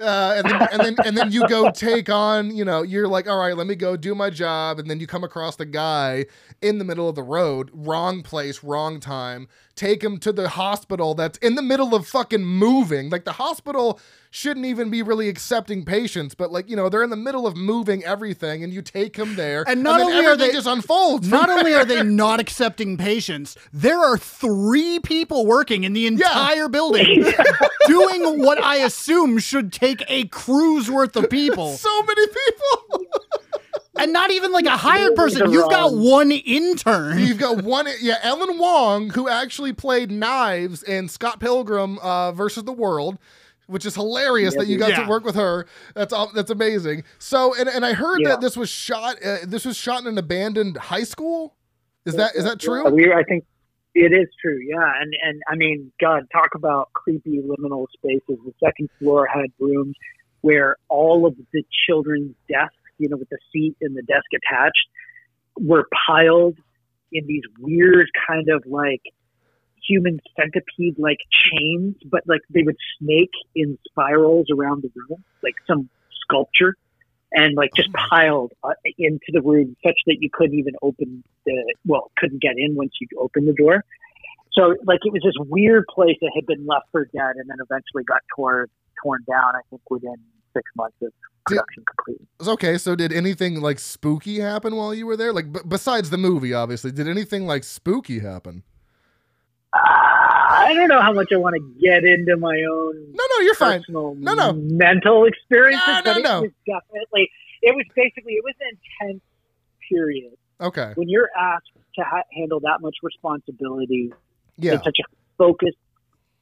Uh, and then and then and then you go take on, you know, you're like, all right, let me go do my job, and then you come across the guy in the middle of the road, wrong place, wrong time. Take him to the hospital that's in the middle of fucking moving. Like the hospital shouldn't even be really accepting patients, but like you know, they're in the middle of moving everything, and you take them there, And not then only are they- just unfolds. not only are they not accepting patients, there are three people working in the entire building doing what I assume should take a cruise worth of people, so many people. and not even like a hired person. You've got one intern. You've got one, yeah, Ellen Wong, who actually played Knives in Scott Pilgrim uh, versus the World, which is hilarious that you got Yeah. to work with her. That's all, that's amazing. So, and, and I heard Yeah. that this was shot. Uh, this was shot in an abandoned high school. Is that is that true? We, I think it is true. Yeah, and and I mean, God, talk about creepy liminal spaces. The second floor had rooms where all of the children's desks, you know, with the seat and the desk attached, were piled in these weird kind of like human centipede like chains, but like they would snake in spirals around the room, like some sculpture. and like just piled uh, into the room such that you couldn't even open the well couldn't get in once you opened the door. So like it was this weird place that had been left for dead and then eventually got torn torn down. I think within six months of production complete. Okay, so did anything like spooky happen while you were there? Like b- besides the movie, obviously, did anything like spooky happen? Uh, I don't know how much I want to get into my own No, no, you're fine. No, no. mental experiences, No, no, it was definitely it was basically it was an intense period Okay, when you're asked to ha- handle that much responsibility yeah, in such a focused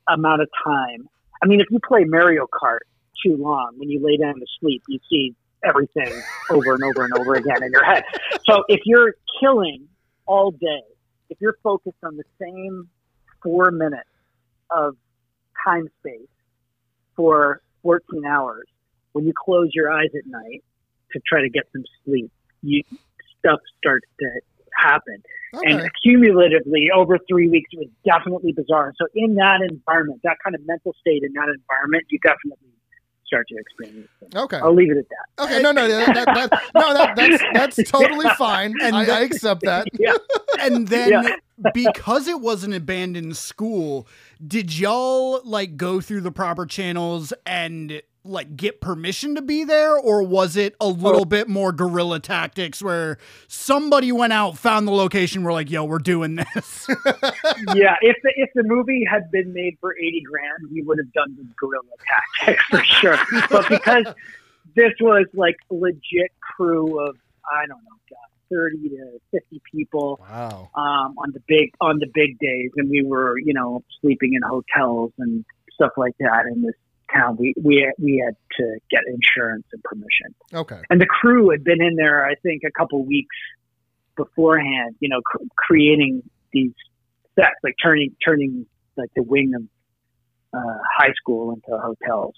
amount of time. I mean, if you play Mario Kart too long, when you lay down to sleep, you see everything over and over and over again in your head. So if you're killing all day, if you're focused on the same four minutes of time space for 14 hours, when you close your eyes at night to try to get some sleep, you stuff starts to happen and okay. cumulatively over three weeks it was definitely bizarre so in that environment that kind of mental state in that environment you definitely start to experience. Okay. i'll leave it at that Okay. No, no, that, that, that, no, that, that's that's totally fine, And and I, I accept that. yeah and then Yeah. because it was an abandoned school did y'all like go through the proper channels and like get permission to be there? Or was it a oh. little bit more guerrilla tactics where somebody went out found the location we're like yo we're doing this. Yeah if the if the movie had been made for 80 grand we would have done the guerrilla tactics for sure. But because this was like legit crew of i don't know 30 to 50 people Wow. um, on the big on the big days, and we were you know sleeping in hotels and stuff like that in this town. We we we had to get insurance and permission, Okay. and the crew had been in there I think a couple weeks beforehand. You know, cr- creating these sets, like turning turning like the wing of uh, high school into hotels.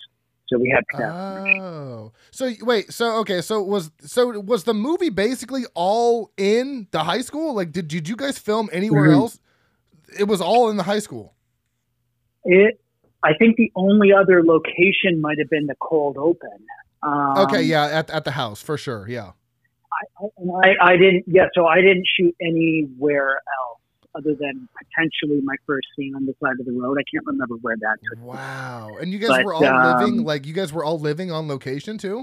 So we had have. Oh, so wait, so okay, so was so was the movie basically all in the high school? Like, did did you guys film anywhere Mhm. else? It was all in the high school. It. I think the only other location might have been the cold open. Um, Okay, yeah, at at the house for sure. Yeah. I, I, I didn't, yeah, so I didn't shoot anywhere else other than potentially my first scene on the side of the road. I can't remember where that took. Wow. And you guys But, were all living um, like you guys were all living on location too.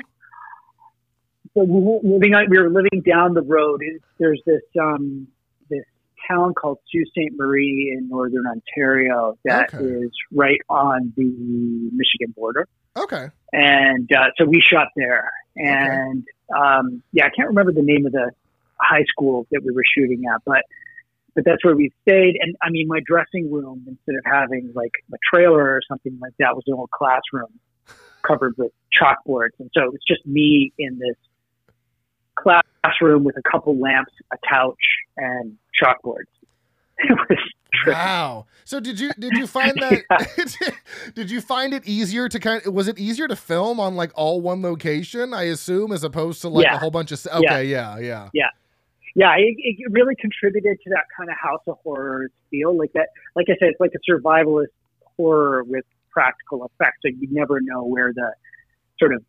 So we were living, we were living down the road. There's this, um, this town called Sault Ste. Marie in northern Ontario that is Okay. right on the Michigan border. Okay. and uh, so we shot there. And um, yeah, I can't remember the name of the high school that we were shooting at, but but that's where we stayed. And I mean, my dressing room instead of having like a trailer or something like that was an old classroom covered with chalkboards, and so it was just me in this classroom with a couple lamps, a couch, and chalkboards. It was. Wow. So did you did you find that did you find it easier to kind of was it easier to film on like all one location, I assume, as opposed to like a whole bunch of okay, yeah, yeah. yeah, it, it really contributed to that kind of House of Horrors feel. Like that, like I said, it's like a survivalist horror with practical effects. So you never know where the sort of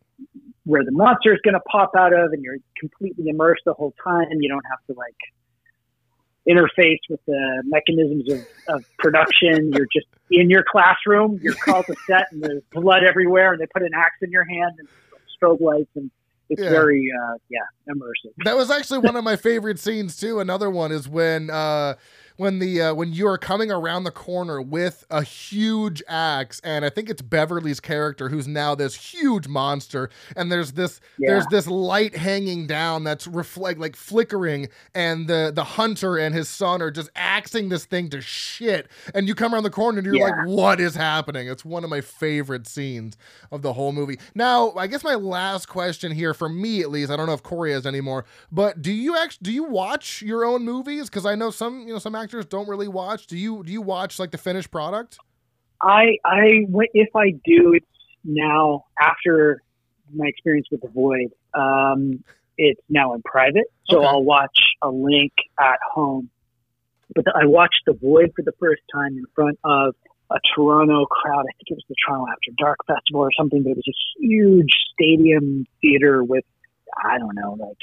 where the monster is going to pop out of, and you're completely immersed the whole time. You don't have to like interface with the mechanisms of, of production. You're just in your classroom. You're called to set, and there's blood everywhere, and they put an axe in your hand and strobe lights, and it's Yeah. very uh, yeah immersive. That was actually one of my favorite scenes too. Another one is when uh when the uh, when you are coming around the corner with a huge axe, and I think it's Beverly's character who's now this huge monster, and there's this Yeah. there's this light hanging down that's reflect like flickering, and the the hunter and his son are just axing this thing to shit, and you come around the corner and you're Yeah. like, what is happening? It's one of my favorite scenes of the whole movie. Now, I guess my last question here, for me at least, I don't know if Cory has anymore, but do you actually do you watch your own movies? Because I know some you know some actors don't really watch. Do you do you watch like the finished product? I I if I do, it's now after my experience with the Void. Um, it's now in private, so Okay. I'll watch a link at home. But I watched the Void for the first time in front of a Toronto crowd. I think it was the Toronto After Dark Festival or something. But it was a huge stadium theater with I don't know, like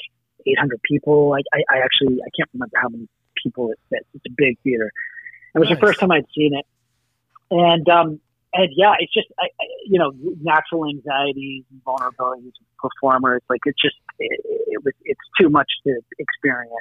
800 people. I, I, I actually I can't remember how many people it fits. It's a big theater. It was Nice. the first time I'd seen it, and um, and yeah, it's just I, I, you know natural anxieties and vulnerabilities of performers. Like it's just it, it was it's too much to experience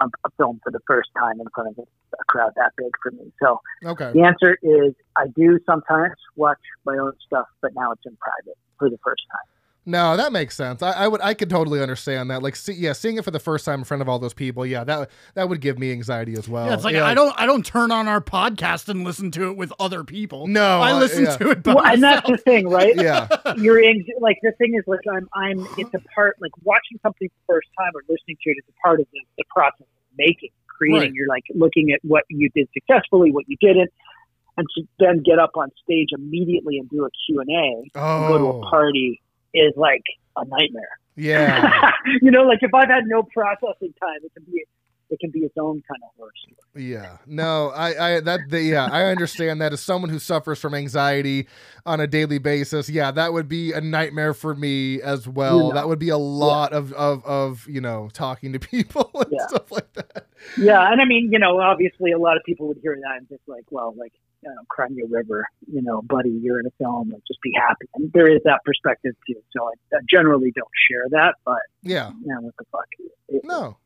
a, a film for the first time in front of a, crowd that big for me. So Okay. the answer is I do sometimes watch my own stuff, but now it's in private for the first time. No, that makes sense. I, I would, I could totally understand that. Like, see, yeah, seeing it for the first time in front of all those people, yeah, that that would give me anxiety as well. Yeah, it's like I don't I don't turn on our podcast and listen to it with other people. No, I uh, listen yeah. to it by Well, and that's the thing, right? Yeah, You're in, like the thing is like I'm I'm it's a part like watching something for the first time or listening to it is a part of the, the process of making creating. Right. You're like looking at what you did successfully, what you didn't, and to then get up on stage immediately and do a Q and A and go to Oh, a party is like a nightmare. yeah, you know, like if I've had no processing time, it can be it can be its own kind of horror story. yeah. No, I, I, that, the, yeah, I understand that as someone who suffers from anxiety on a daily basis. Yeah, that would be a nightmare for me as well. You know. That would be a lot of, of, of, you know, talking to people and Yeah. stuff like that. Yeah, and I mean, you know, obviously a lot of people would hear that and just like, well, like, you know, Crimea River, you know, buddy, you're in a film, like, just be happy. And there is that perspective too. So I, I generally don't share that, but Yeah. you know, what the fuck? It- No.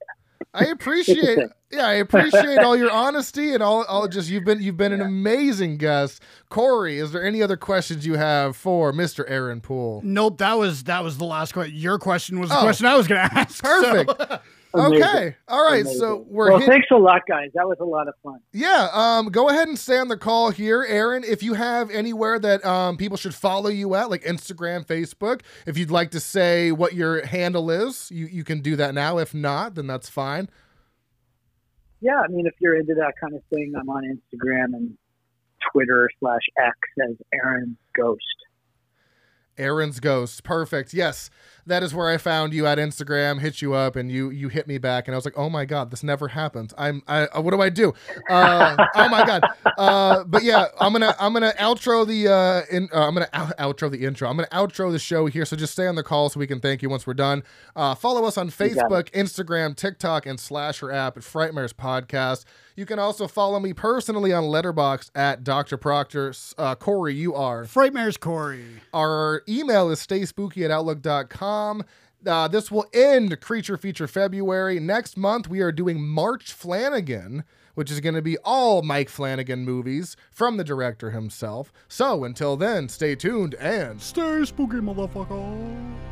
I appreciate yeah, I appreciate all your honesty and all, all just you've been you've been an amazing guest. Cory, is there any other questions you have for Mr. Aaron Poole? Nope, that was that was the last question. Your question was the Oh. question I was going to ask. Perfect. so- Amazing. Okay. All right. Amazing. So we're well, hit- thanks a lot, guys. That was a lot of fun. Yeah, um, go ahead and stay on the call here, Aaron. If you have anywhere that um, people should follow you at, like Instagram, Facebook, if you'd like to say what your handle is, you, you can do that now. If not, then that's fine. Yeah, I mean, if you're into that kind of thing, I'm on Instagram and Twitter slash X as Aaron Ghost. Aaron's Ghost. Perfect. Yes, that is where I found you at Instagram. Hit you up, and you you hit me back, and I was like, oh my god, this never happens. I'm I uh, what do I do? Uh, oh my god. Uh, but yeah, I'm gonna I'm gonna outro the uh, in, uh I'm gonna out- outro the intro. I'm gonna outro the show here. So just stay on the call so we can thank you once we're done. Uh, follow us on You got it. Facebook, Instagram, TikTok, and Slasher app at Frightmares Podcast. You can also follow me personally on Letterboxd at Dr. Proctor. Uh, Cory, you are. Frightmares Cory. Our email is stayspooky at outlook.com. Uh, this will end Creature Feature February. Next month, we are doing March Flanagan, which is going to be all Mike Flanagan movies from the director himself. So until then, stay tuned and Stay spooky, motherfucker.